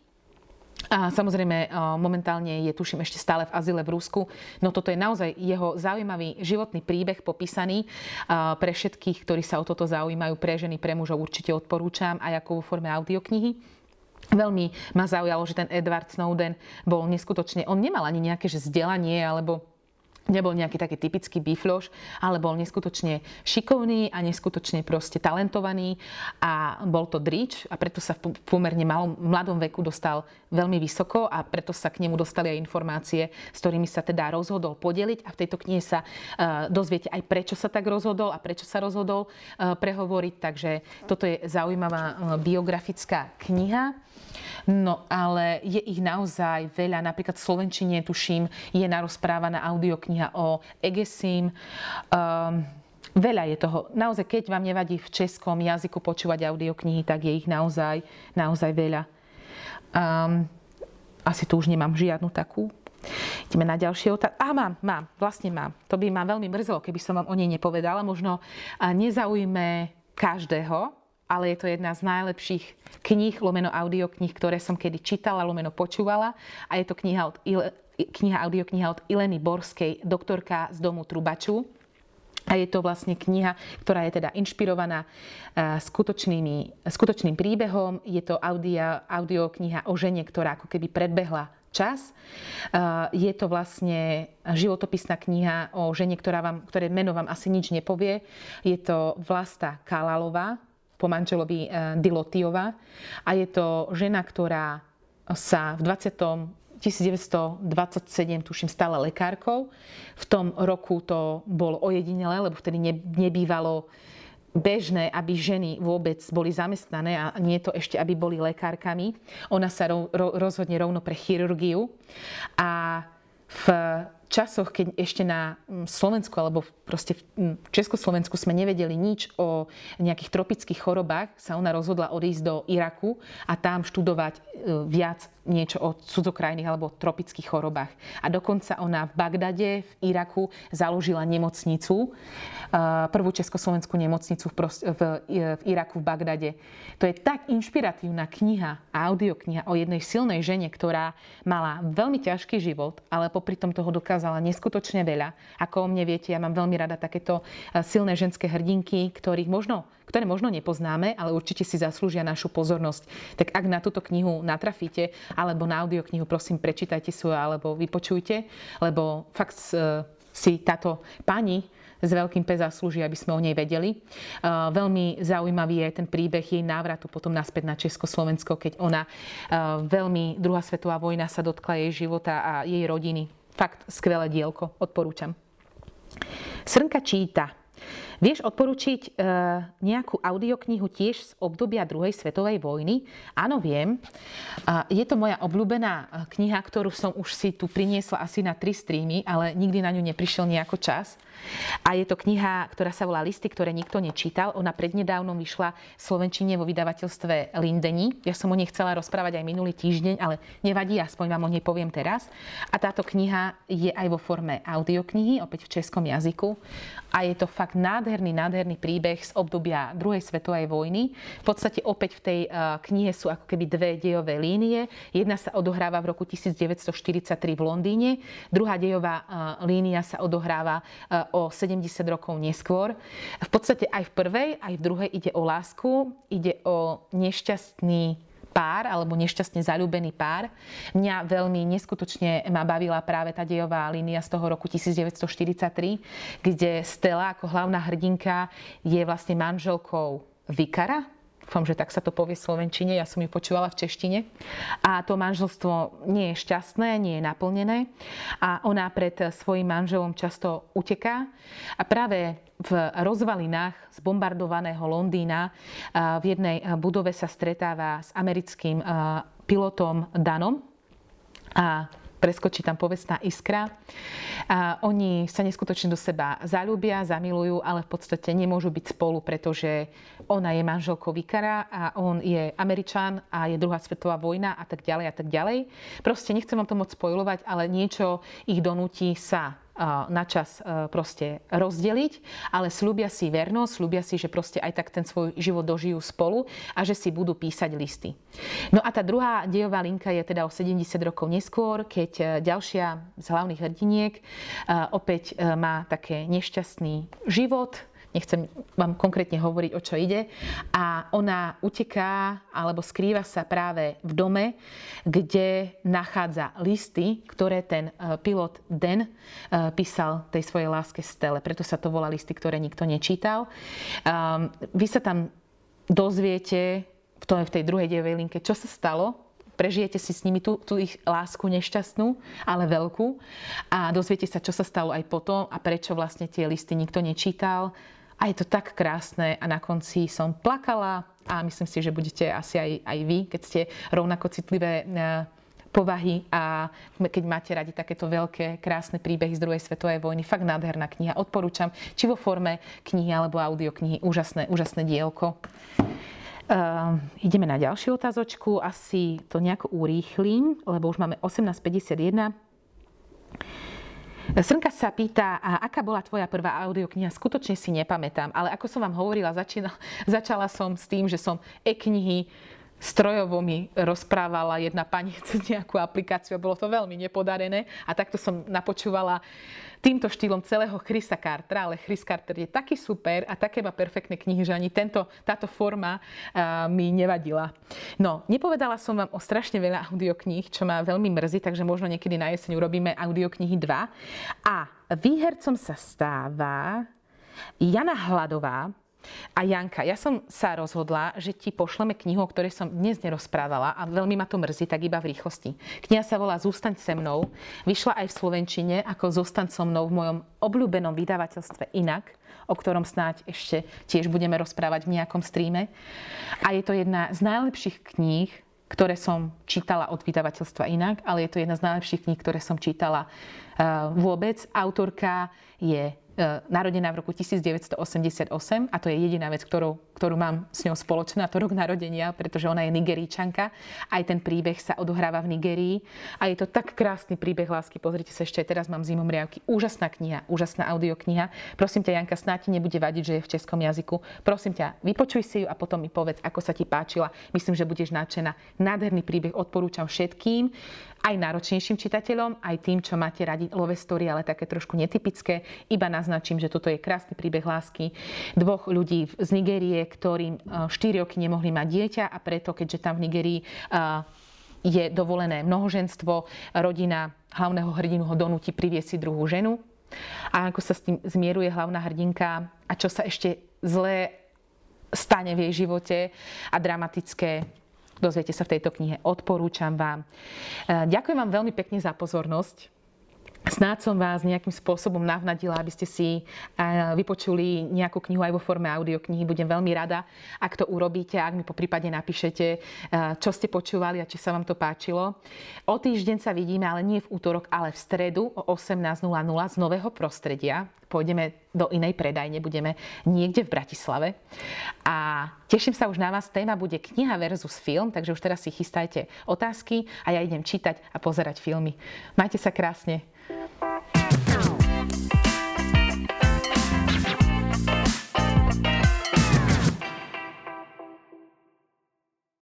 a samozrejme, momentálne je, tuším, ešte stále v azile v Rusku. No toto je naozaj jeho zaujímavý životný príbeh popísaný pre všetkých, ktorí sa o toto zaujímajú, pre ženy, pre mužov určite odporúčam aj ako vo forme audioknihy. Veľmi ma zaujalo, že ten Edward Snowden bol neskutočne, on nemal ani nejaké že vzdelanie alebo nebol nejaký taký typický bifloš, ale bol neskutočne šikovný a neskutočne proste talentovaný a bol to drič a preto sa v pomerne malom, mladom veku dostal veľmi vysoko a preto sa k nemu dostali aj informácie, s ktorými sa teda rozhodol podeliť a v tejto knihe sa uh, dozviete aj prečo sa tak rozhodol a prečo sa rozhodol uh, prehovoriť, takže toto je zaujímavá uh, biografická kniha. No ale je ich naozaj veľa. Napríklad v Slovenčine, tuším, je narozprávaná audiokniha o Egesim. Um, Veľa je toho. Naozaj, keď vám nevadí v českom jazyku počúvať audioknihy, tak je ich naozaj, naozaj veľa. Um, asi tu už nemám žiadnu takú. Ideme na ďalšie otázky. Á, mám, mám, vlastne mám. To by ma veľmi mrzelo, keby som vám o nej nepovedala. Možno nezaujme každého, ale je to jedna z najlepších kníh, lomeno audiokníh, ktoré som kedy čítala, lomeno počúvala. A je to kniha, od kniha audiokniha od Ileny Borskej, doktorka z domu Trubaču. A je to vlastne kniha, ktorá je teda inšpirovaná e, skutočnými, skutočným príbehom. Je to audio, audiokniha o žene, ktorá ako keby predbehla čas. E, je to vlastne životopisná kniha o žene, ktorá vám, ktoré meno vám asi nič nepovie. Je to Vlasta Kalalová, po manželovi eh, Dilotiova. A je to žena, ktorá sa v 20. 1927, tuším, stala lekárkou. V tom roku to bolo ojedinelé, lebo vtedy nebývalo bežné, aby ženy vôbec boli zamestnané a nie to ešte, aby boli lekárkami. Ona sa ro- ro- rozhodne rovno pre chirurgiu a v časoch, keď ešte na mm, Slovensku alebo proste v mm, Československu sme nevedeli nič o nejakých tropických chorobách, sa ona rozhodla odísť do Iraku a tam študovať e, viac niečo o cudzokrajných alebo tropických chorobách. A dokonca ona v Bagdade, v Iraku, založila nemocnicu, e, prvú československú nemocnicu v, v, Iraku, v Bagdade. To je tak inšpiratívna kniha, audiokniha o jednej silnej žene, ktorá mala veľmi ťažký život, ale popri tom toho dokázala neskutočne veľa. Ako o mne viete, ja mám veľmi rada takéto e, silné ženské hrdinky, ktorých možno ktoré možno nepoznáme, ale určite si zaslúžia našu pozornosť. Tak ak na túto knihu natrafíte, alebo na audioknihu, prosím, prečítajte si ju alebo vypočujte, lebo fakt e, si táto pani s veľkým P zaslúži, aby sme o nej vedeli. Uh, veľmi zaujímavý je ten príbeh jej návratu potom naspäť na Československo, keď ona uh, veľmi, druhá svetová vojna sa dotkla jej života a jej rodiny. Fakt skvelé dielko, odporúčam. Srnka číta. Vieš odporučiť e, nejakú audioknihu tiež z obdobia druhej svetovej vojny? Áno, viem. A je to moja obľúbená e, kniha, ktorú som už si tu priniesla asi na tri streamy, ale nikdy na ňu neprišiel nejako čas. A je to kniha, ktorá sa volá Listy, ktoré nikto nečítal. Ona prednedávnom vyšla v Slovenčine vo vydavateľstve Lindeni. Ja som o nej chcela rozprávať aj minulý týždeň, ale nevadí, aspoň vám o nej poviem teraz. A táto kniha je aj vo forme audioknihy, opäť v českom jazyku. A je to fakt nádherný nádherný, nádherný príbeh z obdobia druhej svetovej vojny. V podstate opäť v tej uh, knihe sú ako keby dve dejové línie. Jedna sa odohráva v roku 1943 v Londýne, druhá dejová uh, línia sa odohráva uh, o 70 rokov neskôr. V podstate aj v prvej, aj v druhej ide o lásku, ide o nešťastný pár alebo nešťastne zalúbený pár. Mňa veľmi neskutočne ma bavila práve tá dejová línia z toho roku 1943, kde Stella ako hlavná hrdinka je vlastne manželkou Vikara, dúfam, že tak sa to povie v Slovenčine, ja som ju počúvala v češtine. A to manželstvo nie je šťastné, nie je naplnené. A ona pred svojim manželom často uteká. A práve v rozvalinách zbombardovaného Londýna v jednej budove sa stretáva s americkým pilotom Danom. A preskočí tam povestná iskra. A oni sa neskutočne do seba zalúbia, zamilujú, ale v podstate nemôžu byť spolu, pretože ona je manželkou Vikara a on je Američan a je druhá svetová vojna a tak ďalej a tak ďalej. Proste nechcem vám to moc spojovať, ale niečo ich donúti sa na čas e, proste rozdeliť, ale slúbia si vernosť, slúbia si, že proste aj tak ten svoj život dožijú spolu a že si budú písať listy. No a tá druhá dejová linka je teda o 70 rokov neskôr, keď e, ďalšia z hlavných hrdiniek e, opäť má také nešťastný život, nechcem vám konkrétne hovoriť, o čo ide. A ona uteká alebo skrýva sa práve v dome, kde nachádza listy, ktoré ten e, pilot Den e, písal tej svojej láske Stele. Preto sa to volá listy, ktoré nikto nečítal. Ehm, vy sa tam dozviete v, tej druhej dievej linke, čo sa stalo, prežijete si s nimi tú, tú ich lásku nešťastnú, ale veľkú a dozviete sa, čo sa stalo aj potom a prečo vlastne tie listy nikto nečítal a je to tak krásne a na konci som plakala a myslím si, že budete asi aj, aj vy, keď ste rovnako citlivé e, povahy a keď máte radi takéto veľké, krásne príbehy z druhej svetovej vojny. Fakt nádherná kniha. Odporúčam, či vo forme knihy alebo audioknihy. Úžasné, úžasné dielko. Uh, ideme na ďalšiu otázočku. Asi to nejako urýchlim, lebo už máme 18.51. Srnka sa pýta, a aká bola tvoja prvá audiokniha? Skutočne si nepamätám, ale ako som vám hovorila, začínala, začala som s tým, že som e-knihy strojovo mi rozprávala jedna pani cez nejakú aplikáciu a bolo to veľmi nepodarené a takto som napočúvala týmto štýlom celého Chrisa Cartera, ale Chris Carter je taký super a také má perfektné knihy, že ani tento, táto forma uh, mi nevadila. No, nepovedala som vám o strašne veľa audiokníh, čo ma veľmi mrzí, takže možno niekedy na jeseň urobíme audioknihy 2. A výhercom sa stáva Jana Hladová, a Janka, ja som sa rozhodla, že ti pošleme knihu, o ktorej som dnes nerozprávala a veľmi ma to mrzí, tak iba v rýchlosti. Kniha sa volá Zústaň se mnou. Vyšla aj v Slovenčine ako Zostaň so mnou v mojom obľúbenom vydavateľstve Inak, o ktorom snáď ešte tiež budeme rozprávať v nejakom streame. A je to jedna z najlepších kníh, ktoré som čítala od vydavateľstva inak, ale je to jedna z najlepších kníh, ktoré som čítala vôbec. Autorka je E, narodená v roku 1988 a to je jediná vec, ktorú, ktorú mám s ňou spoločná, to rok narodenia, pretože ona je nigeríčanka. Aj ten príbeh sa odohráva v Nigerii a je to tak krásny príbeh lásky. Pozrite sa ešte, teraz mám zimom riavky. Úžasná kniha, úžasná audiokniha. Prosím ťa, Janka, snáď ti nebude vadiť, že je v českom jazyku. Prosím ťa, vypočuj si ju a potom mi povedz, ako sa ti páčila. Myslím, že budeš nadšená. Nádherný príbeh odporúčam všetkým aj náročnejším čitateľom, aj tým, čo máte radi love story, ale také trošku netypické. Iba naznačím, že toto je krásny príbeh lásky dvoch ľudí z Nigérie, ktorým 4 e, roky nemohli mať dieťa a preto, keďže tam v Nigérii e, je dovolené mnohoženstvo, rodina hlavného hrdinu ho donúti priviesť si druhú ženu. A ako sa s tým zmieruje hlavná hrdinka a čo sa ešte zlé stane v jej živote a dramatické Dozviete sa v tejto knihe. Odporúčam vám. E, ďakujem vám veľmi pekne za pozornosť. Snáď som vás nejakým spôsobom navnadila, aby ste si e, vypočuli nejakú knihu aj vo forme audioknihy. Budem veľmi rada, ak to urobíte, ak mi po prípade napíšete, e, čo ste počúvali a či sa vám to páčilo. O týždeň sa vidíme, ale nie v útorok, ale v stredu o 18.00 z nového prostredia. Pôjdeme do inej predajne, budeme niekde v Bratislave. A teším sa už na vás. Téma bude kniha versus film, takže už teraz si chystajte otázky a ja idem čítať a pozerať filmy. Majte sa krásne. Thank you.